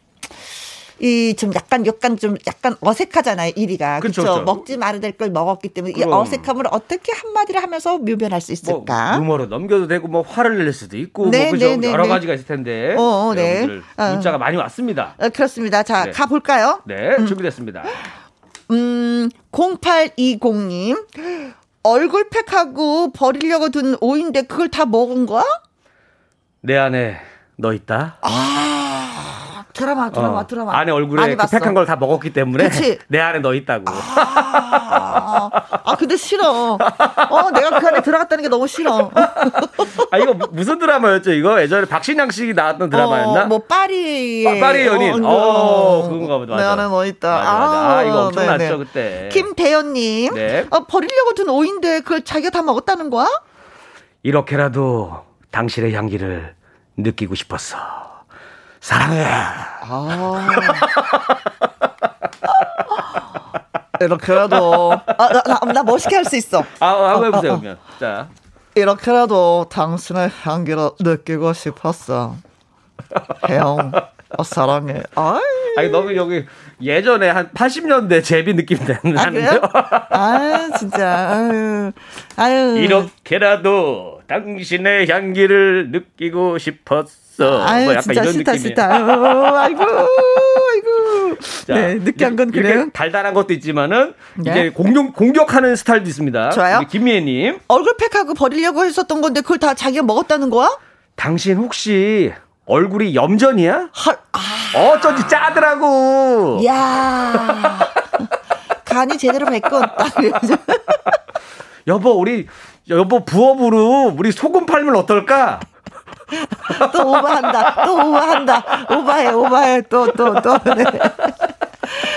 이 좀 약간 약간 좀 약간 어색하잖아요 일이가 그렇죠 먹지 말아야 될 걸 먹었기 때문에 그럼. 이 어색함을 어떻게 한마디를 하면서 묘변할 수 있을까?
뭐, 유머로 넘겨도 되고 뭐 화를 낼 수도 있고 네, 뭐 그죠 네, 네, 여러 네. 가지가 있을 텐데. 어, 어 네. 어. 문자가 많이 왔습니다.
어, 그렇습니다. 자, 네. 가 볼까요?
네, 음. 준비됐습니다.
음, 0820님. 얼굴 팩하고 버리려고 둔 오인데 그걸 다 먹은 거야?
내 안에 너 있다.
아. 드라마 드라마 어. 드라마
안에 얼굴에 그 팩한 걸 다 먹었기 때문에 그치? 내 안에 너 있다고.
아, 아 근데 싫어. 어 내가 그 안에 들어갔다는 게 너무 싫어.
아 이거 무슨 드라마였죠 이거 예전에 박신양 씨 나왔던 드라마였나?
어, 뭐 파리
파리 연인. 어, 어, 그건가 보다.
내 안에 너 있다.
맞아, 맞아. 아, 아, 이거 엄청났죠 네네. 그때.
김대현님. 네. 어, 버리려고 둔 오인데 그걸 자기가 다 먹었다는 거야?
이렇게라도 당신의 향기를 느끼고 싶었어. 사랑해. 아.
이렇게라도 아, 나, 나, 나 멋있게 할 수 있어.
아, 한번 해보세요 어, 어, 그러면. 자.
이렇게라도 당신의 향기를 느끼고 싶었어. 혜영, 어, 사랑해. 아이.
아니 너무 여기 예전에 한 80년대 제비 느낌 나는데요.
아, 아 진짜. 아유. 아유.
이렇게라도 당신의 향기를 느끼고 싶었어. 있어.
아유, 뭐 약간 진짜 이런 싫다, 느낌이에요. 싫다. 어, 아이고, 아이고. 자, 네, 느끼한 건 그래요.
달달한 것도 있지만은 네. 이제 공격 공격하는 스타일도 있습니다.
좋아요.
김미애님
얼굴 팩하고 버리려고 했었던 건데 그걸 다 자기가 먹었다는 거야?
당신 혹시 얼굴이 염전이야?
헐, 아.
어쩐지 짜더라고.
야 간이 제대로 딱
여보 우리 여보 부업으로 우리 소금 팔면 어떨까?
또 오버한다. 또 오버한다. 오버해, 오버해. 또, 또, 또. 네.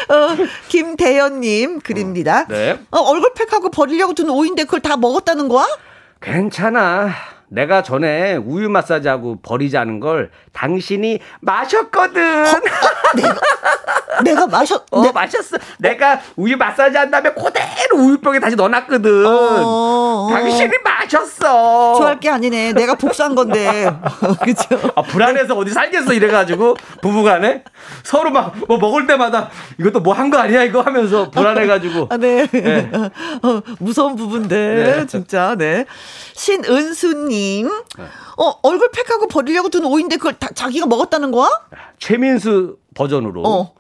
어, 김대현님 글입니다. 네. 어, 얼굴 팩하고 버리려고 둔 오인데 그걸 다 먹었다는 거야?
괜찮아. 내가 전에 우유 마사지하고 버리자는 걸 당신이 마셨거든. 어,
내가, 내가 마셨,
어, 내... 마셨어. 내가 우유 마사지 한 다음에 그대로 우유병에 다시 넣어놨거든. 어, 어, 당신이 마셨어.
좋아할 게 아니네. 내가 복수한 건데. 그죠?
아, 불안해서 어디 살겠어. 이래가지고 부부간에 서로 막 뭐 먹을 때마다 이것도 뭐 한 거 아니야 이거 하면서 불안해가지고.
아, 네. 네. 어, 무서운 부분데 네. 진짜. 네. 신은수님. 네. 어, 얼굴 팩하고 버리려고 둔 오인데 그걸 다 자기가 먹었다는 거야?
최민수 버전으로. 어.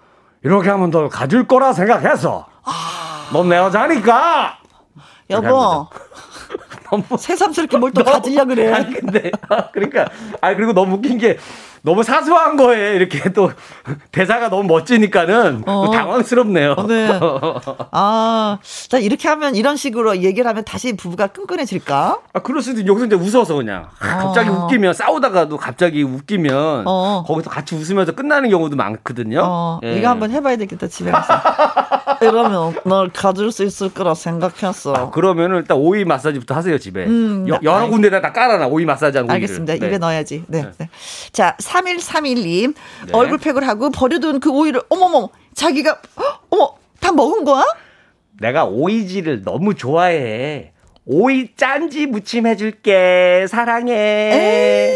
이렇게 하면 더 가질 거라 생각해서. 아... 넌내 여자니까!
여보. 너무 새삼스럽게 뭘 또 가지려 그래.
아니 근데 아, 그러니까 아 그리고 너무 웃긴 게 너무 사소한 거에 이렇게 또 대사가 너무 멋지니까는 어. 당황스럽네요.
네. 아, 자 이렇게 하면 이런 식으로 얘기를 하면 다시 부부가 끈끈해질까?
아, 그럴 수도 여기서 이제 웃어서 그냥 아, 갑자기 어. 웃기면 싸우다가도 갑자기 웃기면 어. 거기서 같이 웃으면서 끝나는 경우도 많거든요. 어.
예. 이거 한번 해봐야 되겠다 집에 가서. 이러면 널 가질 수 있을 거라 생각했어. 아,
그러면은 일단 오이 마사지부터 하세요 집에. 음, 여, 러 군데다 다 깔아놔 오이 마사지하는
알겠습니다. 네. 입에 넣어야지. 네. 네. 네. 자 3131님 네. 얼굴팩을 하고 버려둔 그 오이를 어머머 자기가 어머 다 먹은 거야?
내가 오이지를 너무 좋아해. 오이 짠지 무침 해줄게. 사랑해.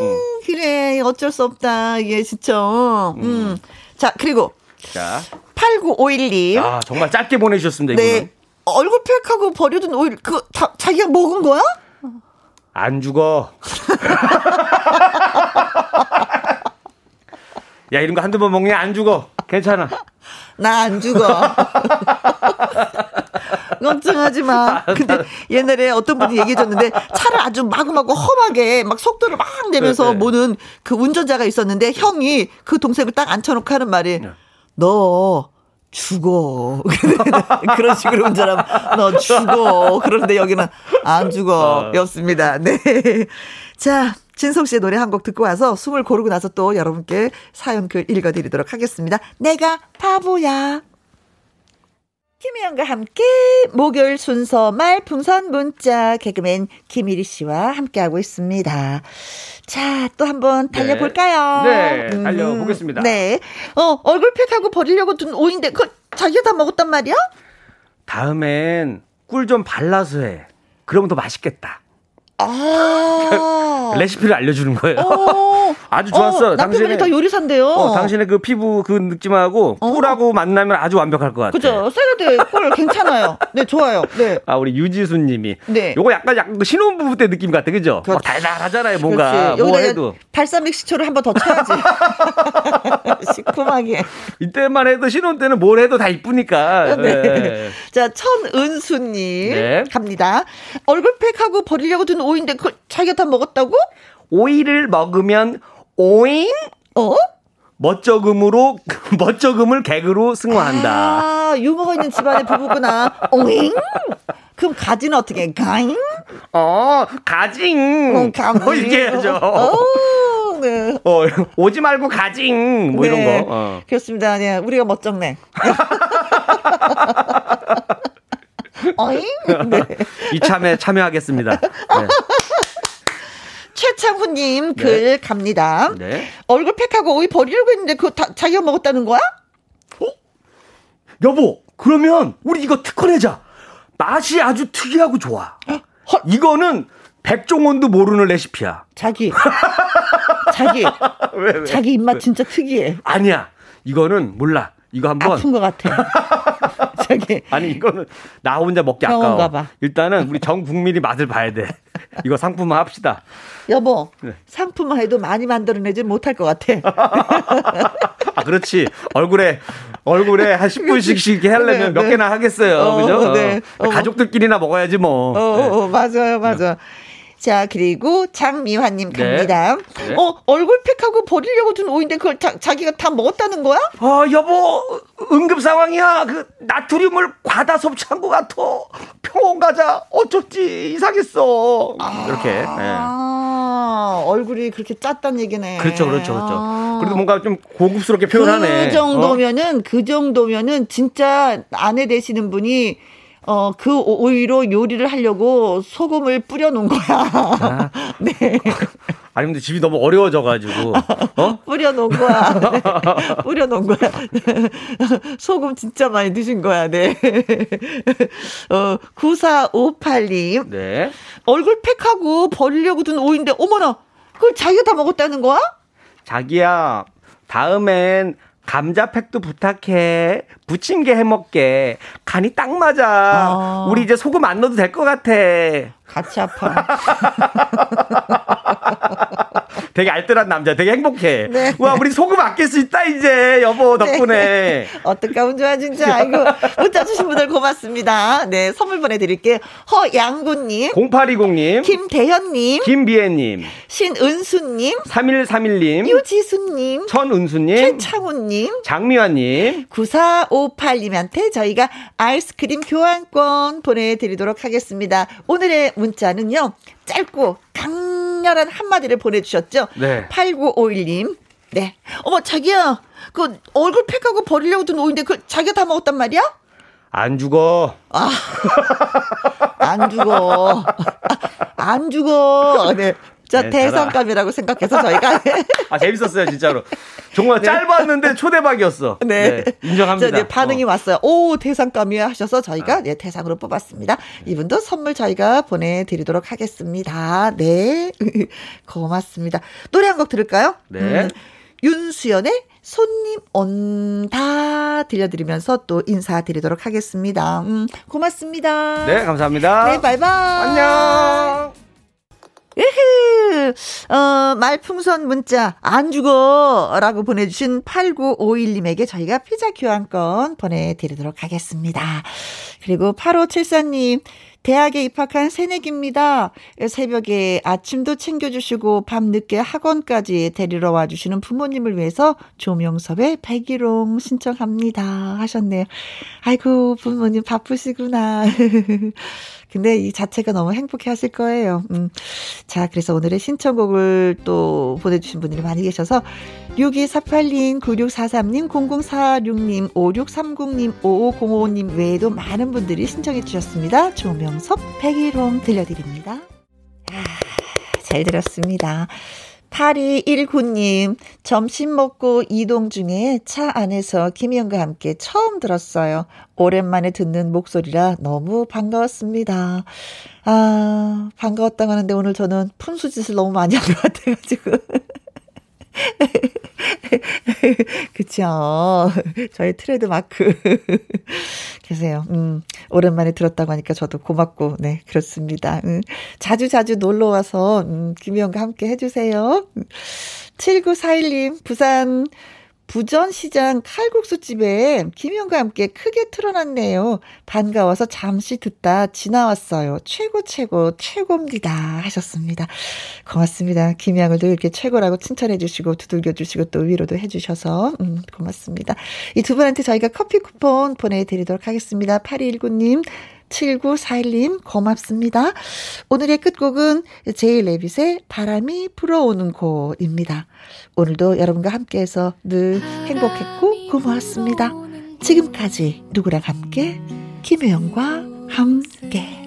응. 그래 어쩔 수 없다. 이게 진짜. 음. 음. 자 그리고 자 8951님.
아 정말 짧게 보내주셨습니다. 네. 이거는.
얼굴팩하고 버려둔 오이 그 다, 자기가 먹은 거야?
안 죽어. 야, 이런 거 한두 번 먹냐? 안 죽어. 괜찮아.
나 안 죽어. 걱정하지 마. 근데 옛날에 어떤 분이 얘기해 줬는데 차를 아주 마구마구 험하게 막 속도를 막 내면서 네, 네. 모는 그 운전자가 있었는데 형이 그 동생을 딱 앉혀놓고 하는 말이 네. 너 죽어. 그런 식으로 운전하면 너 죽어. 그런데 여기는 안 죽어. 어. 였습니다. 네. 자, 진성 씨의 노래 한 곡 듣고 와서 숨을 고르고 나서 또 여러분께 사연 글 읽어드리도록 하겠습니다. 내가 바보야. 김혜영과 함께 목요일 순서 말 풍선 문자 개그맨 김일희 씨와 함께하고 있습니다. 자, 또 한번 네. 달려볼까요?
네, 네 달려보겠습니다.
음, 네. 어, 얼굴팩하고 버리려고 둔 오인데, 그 자기가 다 먹었단 말이야?
다음엔 꿀 좀 발라서 해. 그러면 더 맛있겠다.
아.
레시피를 알려주는 거예요. 어. 아주 좋았어.
어, 당신이 더 요리사인데요.
어, 당신의 그 피부 그 느낌하고 어. 꿀하고 만나면 아주 완벽할 것 같아요.
그죠. 샐러드 꿀 괜찮아요. 네, 좋아요. 네.
아, 우리 유지수 님이. 네. 요거 약간 약간 그 신혼부부 때 느낌 같아. 그죠? 막 달달하잖아요, 뭔가. 뭐 해도.
발사믹 식초를 한 번 더 쳐야지. 시큼하게.
이때만 해도 신혼 때는 뭘 해도 다 이쁘니까. 네. 네.
자, 천은수 님. 네. 갑니다. 얼굴팩하고 버리려고 든 오이인데 그걸 자기가 다 먹었다고?
오이를 먹으면 오잉?
어?
멋쩍음으로 멋쩍음을 개그로 승화한다.
아, 유머가 있는 집안의 부부구나. 오잉? 그럼 가지는 어떻게? 가잉?
어, 가징.
어, 가징.
뭐 이렇게 해야죠.
어, 네.
어, 오지 말고 가징. 뭐 네. 이런 거.
어. 그렇습니다. 네, 우리가 멋쩍네. 어잉? 네.
이참에 참여하겠습니다. 네.
최창훈님 글 네. 갑니다. 네. 얼굴 팩하고 오이 버리려고 했는데 그거 다 자기가 먹었다는 거야?
어? 여보, 그러면 우리 이거 특허 내자. 맛이 아주 특이하고 좋아. 헐. 이거는 백종원도 모르는 레시피야.
자기. 자기. 왜, 왜? 자기 입맛 진짜 특이해.
아니야. 이거는 몰라. 이거 한번
아픈 것 같아. 저기
아니 이거는 나 혼자 먹기 아까워. 봐. 일단은 우리 전 국민이 맛을 봐야 돼. 이거 상품화 합시다.
여보, 네. 상품화 해도 많이 만들어내지 못할 것 같아.
아, 그렇지. 얼굴에, 얼굴에 한 10분씩 이렇게 하려면 네, 몇 네. 개나 하겠어요. 어, 그죠? 네. 어. 가족들끼리나 먹어야지 뭐.
어, 어, 어 맞아요, 맞아. 자, 그리고 장미화님 네. 갑니다. 네. 네. 어, 얼굴팩하고 버리려고 둔 오인데 그걸 자, 자기가 다 먹었다는 거야?
아, 여보, 응급 상황이야. 그, 나트륨을 과다 섭취한 것 같아. 병원 가자. 어쩔지 이상했어. 아, 이렇게. 네.
얼굴이 그렇게 짰단 얘기네.
그렇죠, 그렇죠, 그렇죠. 아. 그래도 뭔가 좀 고급스럽게 표현하네.
그 정도면은, 어? 그 정도면은 진짜 아내 되시는 분이 어, 그 오이로 요리를 하려고 소금을 뿌려 놓은 거야. 아. 네.
아니 근데 집이 너무 어려워져 가지고 어?
뿌려 놓은 거야. 네. 뿌려 놓은 거야. 소금 진짜 많이 드신 거야. 네. 어 9458님. 네. 얼굴 팩하고 버리려고 둔 오이인데 어머나 그걸 자기가 다 먹었다는 거야?
자기야 다음엔 감자팩도 부탁해. 부침개 해먹게. 간이 딱 맞아. 아. 우리 이제 소금 안 넣어도 될 것 같아.
같이 아파.
되게 알뜰한 남자, 되게 행복해. 네. 와, 우리 소금 아낄 수 있다, 이제, 여보, 네. 덕분에. 네.
어떨까, 운 좋아, 진짜. 아이고, 문자 주신 분들 고맙습니다. 네, 선물 보내드릴게요. 허양구님.
0820님.
김대현님.
김비애님.
신은수님.
3131님.
유지수님.
천은수님.
최창훈님.
장미화님.
9458님한테 저희가 아이스크림 교환권 보내드리도록 하겠습니다. 오늘의 문자는요, 짧고 강렬한 한마디를 보내주셨죠? 네. 8951님. 네. 어머, 자기야, 그 얼굴 팩하고 버리려고 둔 오인데 그 자기가 다 먹었단 말이야?
안 죽어. 아,
안 죽어. 안 죽어. 네. 자, 네, 대상감이라고 생각해서 저희가.
아, 재밌었어요, 진짜로. 정말 네. 짧았는데 초대박이었어. 네. 네 인정합니다. 자,
네, 반응이 어. 왔어요. 오, 대상감이야 하셔서 저희가 아. 네, 대상으로 뽑았습니다. 이분도 선물 저희가 보내드리도록 하겠습니다. 네. 고맙습니다. 노래 한 곡 들을까요?
네. 음,
윤수연의 손님 온다 들려드리면서 또 인사드리도록 하겠습니다. 음, 고맙습니다.
네, 감사합니다.
네, 바이바이.
안녕.
으흐, 어, 말풍선 문자, 안 죽어! 라고 보내주신 8951님에게 저희가 피자 교환권 보내드리도록 하겠습니다. 그리고 8574님, 대학에 입학한 새내기입니다. 새벽에 아침도 챙겨주시고 밤늦게 학원까지 데리러 와주시는 부모님을 위해서 조명섭의 백일홍 신청합니다. 하셨네요. 아이고, 부모님 바쁘시구나. 근데 이 자체가 너무 행복해 하실 거예요. 음. 자, 그래서 오늘의 신청곡을 또 보내주신 분들이 많이 계셔서 6248님, 9643님, 0046님, 5630님, 5505님 외에도 많은 분들이 신청해 주셨습니다. 조명섭 백일홍 들려드립니다. 아, 잘 들었습니다. 8219님, 점심 먹고 이동 중에 차 안에서 김희영과 함께 처음 들었어요. 오랜만에 듣는 목소리라 너무 반가웠습니다. 아, 반가웠다고 하는데 오늘 저는 푼수짓을 너무 많이 한 것 같아가지고. 그쵸. 저희 트레드 마크. 계세요. 음, 오랜만에 들었다고 하니까 저도 고맙고, 네, 그렇습니다. 음, 자주 자주 놀러 와서, 음, 김희영과 함께 해주세요. 7941님, 부산 부전시장 칼국수집에 김영과 함께 크게 틀어놨네요. 반가워서 잠시 듣다 지나왔어요. 최고, 최고, 최고입니다. 하셨습니다. 고맙습니다. 김양을 늘 이렇게 최고라고 칭찬해주시고, 두들겨주시고, 또 위로도 해주셔서, 음, 고맙습니다. 이 두 분한테 저희가 커피 쿠폰 보내드리도록 하겠습니다. 8219님, 7941님, 고맙습니다. 오늘의 끝곡은 제일 레빗의 바람이 불어오는 곳입니다. 오늘도 여러분과 함께해서 늘 행복했고 고마웠습니다. 지금까지 누구랑 함께? 김혜영과 함께.